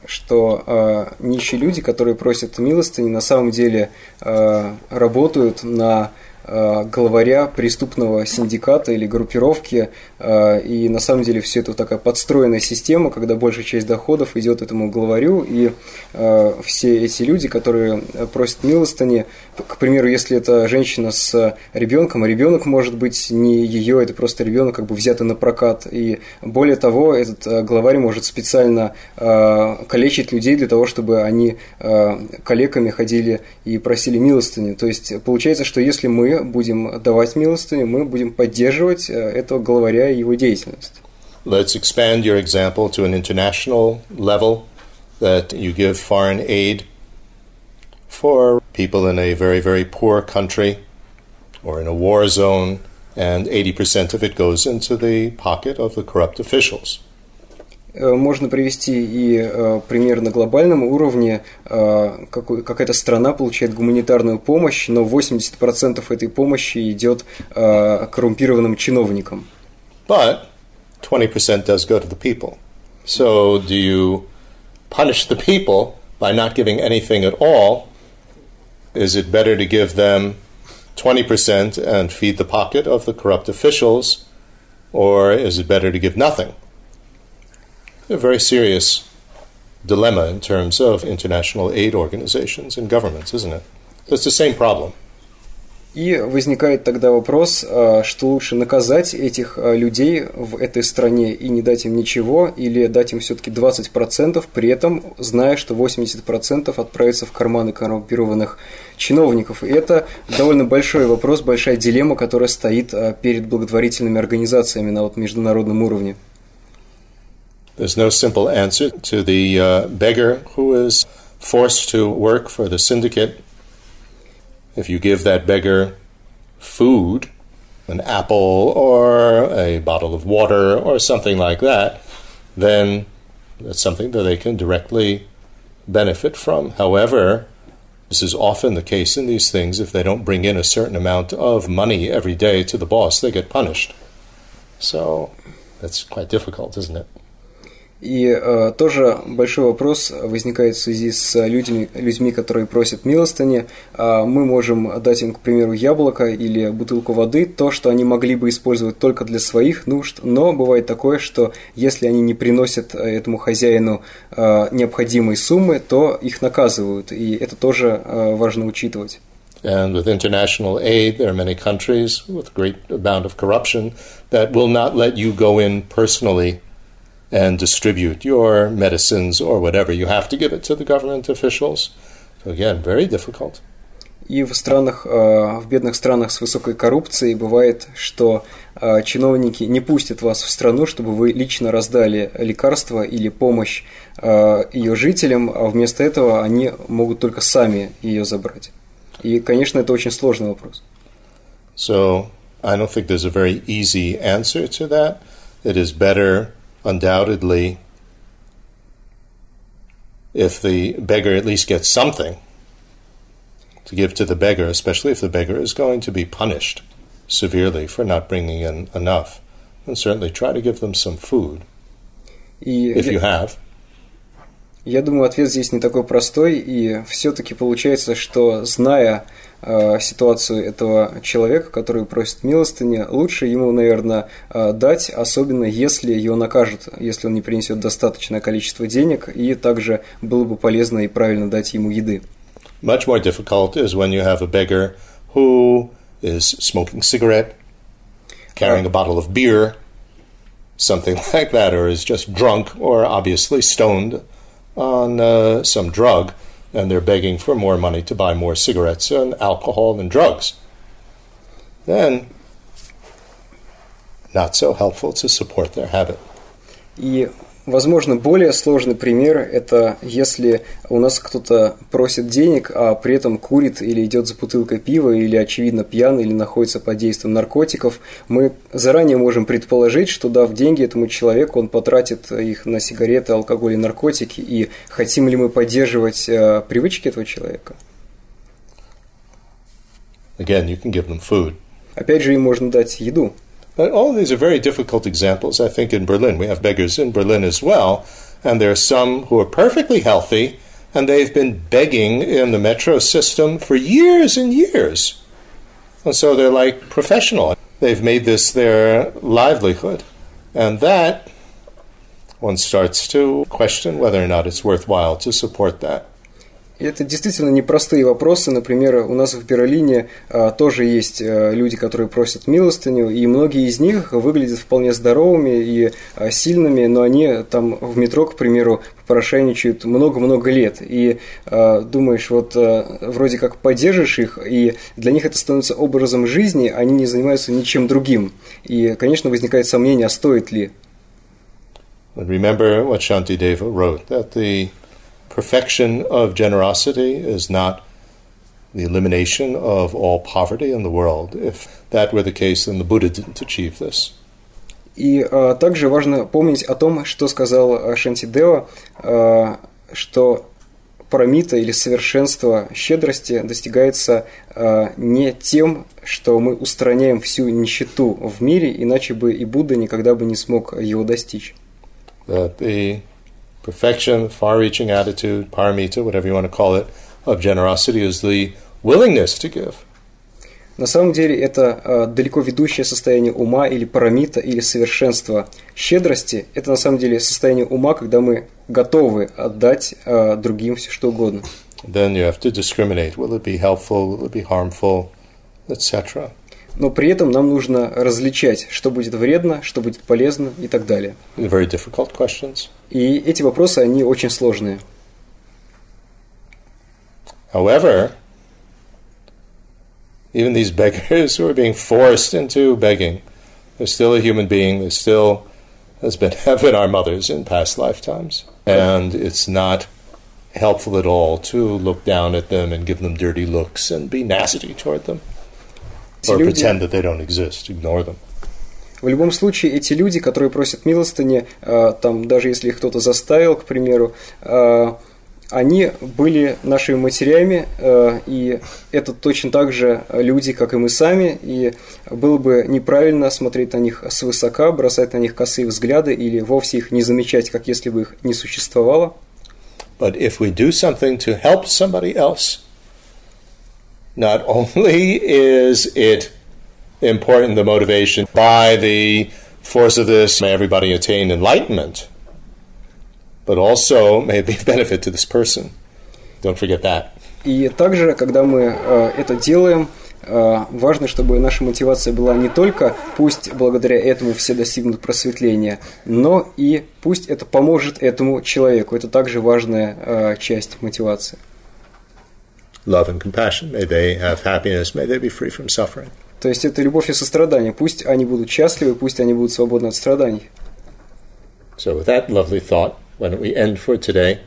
что э, нищие люди, которые просят милостыни, на самом деле э, работают на э, главаря преступного синдиката или группировки, э, и на самом деле все это такая подстроенная система, когда большая часть доходов идет этому главарю, и э, все эти люди, которые просят милостыни, к примеру, если это женщина с ребенком, а ребенок может быть не ее, это просто ребенок как бы взятый на прокат, и более того, этот э, главарь может специально э, калечить людей для того, чтобы они э, калеками ходили и просили милостыни. То есть получается, что если мы будем давать милостыню, мы будем поддерживать э, этого главаря и его деятельность. Let's expand your example to an international level that you give foreign aid for people in a very, very poor country or in a war zone, and 80% of it goes into the pocket of the corrupt officials. Э, Можно привести и э, пример на глобальном уровне. Э, какой- Какая-то страна получает гуманитарную помощь, но 80% этой помощи идет э, коррумпированным чиновникам. But 20% does go to the people. So do you punish the people by not giving anything at all? is it better to give them 20% and feed the pocket of the corrupt officials? Or is it better to give nothing? A very serious dilemma in terms of international aid organizations and governments, isn't it? It's the same problem. И возникает тогда вопрос, э, что лучше наказать этих э, людей в этой стране и не дать им ничего, или дать им все-таки 20%, при этом зная, что 80% отправится в карманы коррумпированных чиновников. И это довольно большой вопрос, большая дилемма, которая стоит э, перед благотворительными организациями на вот международном уровне. There's no simple answer to the uh, beggar who is forced to work for the syndicate. If you give that beggar food, an apple or a bottle of water or something like that, then that's something that they can directly benefit from. However, this is often the case in these things. If they don't bring in a certain amount of money every day to the boss, they get punished. So that's quite difficult, isn't it? И э, тоже большой вопрос возникает в связи с людьми, людьми, которые просят милостыни. А мы можем дать им, к примеру, яблоко или бутылку воды, то, что они могли бы использовать только для своих нужд, но бывает такое, что если они не приносят э, этому хозяину э, необходимой суммы, то их наказывают, и это тоже э, важно учитывать. And with international aid, there are many countries with great amount of corruption that will not let you go in personally and distribute your medicines or whatever. You have to give it to the government officials. So again, very difficult. И в странах, э, в бедных странах с высокой коррупцией бывает, что э, чиновники не пустят вас в страну, чтобы вы лично раздали лекарства или помощь э, ее жителям, а вместо этого они могут только сами ее забрать. И, конечно, это очень сложный вопрос. So I don't think there's a very easy answer to that. It is better, undoubtedly, if the beggar at least gets something to give to the beggar, especially if the beggar is going to be punished severely for not bringing in enough. And certainly try to give them some food И if я- you have. Я думаю, ответ здесь не такой простой, и все-таки получается, что зная э, ситуацию этого человека, который просит милостыни, лучше ему, наверное, э, дать, особенно если его накажут, если он не принесет достаточное количество денег, и также было бы полезно и правильно дать ему еды. Much more difficult is when you have a beggar who is smoking cigarette, carrying a bottle of beer, something *laughs* like that, or is just drunk or obviously stoned on uh, some drug, and they're begging for more money to buy more cigarettes and alcohol and drugs. Then, not so helpful to support their habit. И, возможно, более сложный пример – это если у нас кто-то просит денег, а при этом курит или идет за бутылкой пива, или, очевидно, пьяный, или находится под действием наркотиков. Мы заранее можем предположить, что, дав деньги этому человеку, он потратит их на сигареты, алкоголь и наркотики. И хотим ли мы поддерживать э, привычки этого человека? Again, you can give them food. Опять же, им можно дать еду. But all of these are very difficult examples. I think in Berlin, we have beggars in Berlin as well, and there are some who are perfectly healthy, and they've been begging in the metro system for years and years. And so they're like professional. They've made this their livelihood. And that, one starts to question whether or not it's worthwhile to support that. Это действительно непростые вопросы. Например, у нас в Берлине а, тоже есть а, люди, которые просят милостыню, и многие из них выглядят вполне здоровыми и а, сильными, но они там в метро, к примеру, попрошайничают много-много лет. И а, думаешь, вот а, вроде как поддержишь их, и для них это становится образом жизни, они не занимаются ничем другим. И, конечно, возникает сомнение, а стоит ли. Remember what Shantideva wrote that the perfection of generosity is not the elimination of all poverty in the world. If that were the case, then the Buddha didn't achieve this. И э, также важно помнить о том, что сказал э, Шантидева, э, что парамита или совершенство щедрости достигается э, не тем, что мы устраняем всю нищету в мире, иначе бы и Будда никогда бы не смог его достичь. That the perfection, far-reaching attitude, paramita, whatever you want to call it, of generosity is the willingness to give. На самом деле это э, далеко ведущее состояние ума или парамита или совершенство щедрости. Это на самом деле состояние ума, когда мы готовы отдать э, другим все что угодно. Then you have to discriminate. Will it be helpful? Will it be harmful? Etc. Но при этом нам нужно различать, что будет вредно, что будет полезно и так далее. Very difficult questions. И эти вопросы, они очень сложные. However, even these beggars who are being forced into begging, they're still a human being. They still has been have been our mothers in past lifetimes, and it's not helpful at all to look down at them and give them dirty looks and be nasty toward them, or люди- pretend that they don't exist. Ignore them. В любом случае, эти люди, которые просят милостыни, э, там, даже если их кто-то заставил, к примеру, э, они были нашими матерями, э, и это точно так же люди, как и мы сами, и было бы неправильно смотреть на них свысока, бросать на них косые взгляды или вовсе их не замечать, как если бы их не существовало. But if we do something to help somebody else, not only is it important the motivation by the force of this, may everybody attain enlightenment, but also may it be a benefit to this person. Don't forget that. И также, когда мы э, это делаем, э, важно, чтобы наша мотивация была не только пусть благодаря этому все достигнут просветления, но и пусть это поможет этому человеку. Это также важная э, часть мотивации. Love and compassion, may they have happiness, may they be free from suffering. То есть это любовь и сострадание. Пусть они будут счастливы, пусть они будут свободны от страданий. So, with that lovely thought, why don't we end for today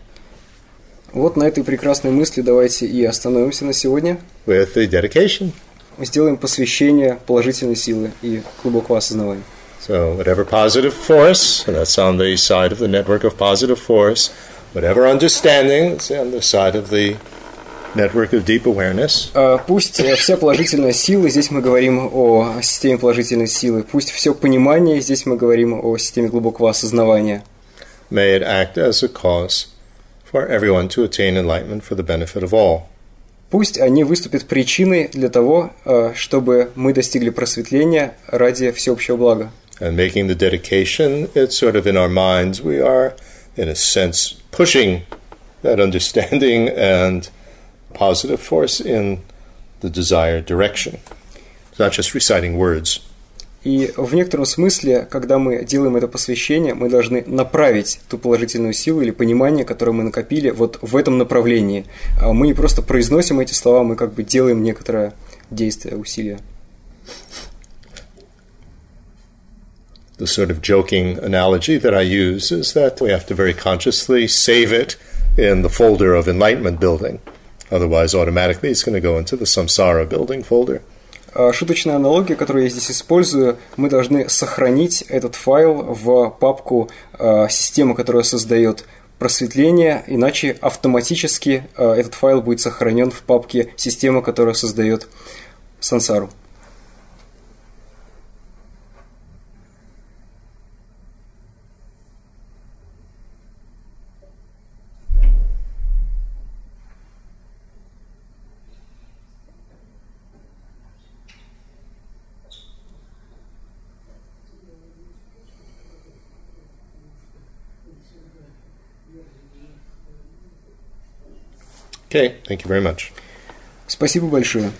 Вот на этой прекрасной мысли давайте и остановимся на сегодня. with the dedication. Сделаем посвящение положительной силы и глубокого осознавания. So, whatever positive force, and that's on the side of the network of positive force, whatever understanding, that's on the side of the network of deep awareness, А, Пусть э, вся положительная сила, здесь мы говорим о системе положительной силы, пусть все понимание, здесь мы говорим о системе глубокого осознавания. may it act as a cause for everyone to attain enlightenment for the benefit of all. Пусть они выступят причиной для того, э, чтобы мы достигли просветления ради всеобщего блага. And making the dedication, it's sort of in our minds, we are, in a sense, pushing that understanding and positive force in the desired direction. It's not just reciting words. И в некотором смысле, когда мы делаем это посвящение, мы должны направить ту положительную силу или понимание, которое мы накопили вот в этом направлении. А Мы не просто произносим эти слова, мы как бы делаем некоторое действие, усилие. The sort of joking analogy that I use is that we have to very consciously save it in the folder of enlightenment building. Otherwise, automatically, it's going to go into the samsara building folder. А Шуточная аналогия, которую я здесь использую, мы должны сохранить этот файл в папку э, системы, которая создает просветление, иначе автоматически э, этот файл будет сохранен в папке система, которая создает сансару. Okay, thank you very much. Спасибо большое.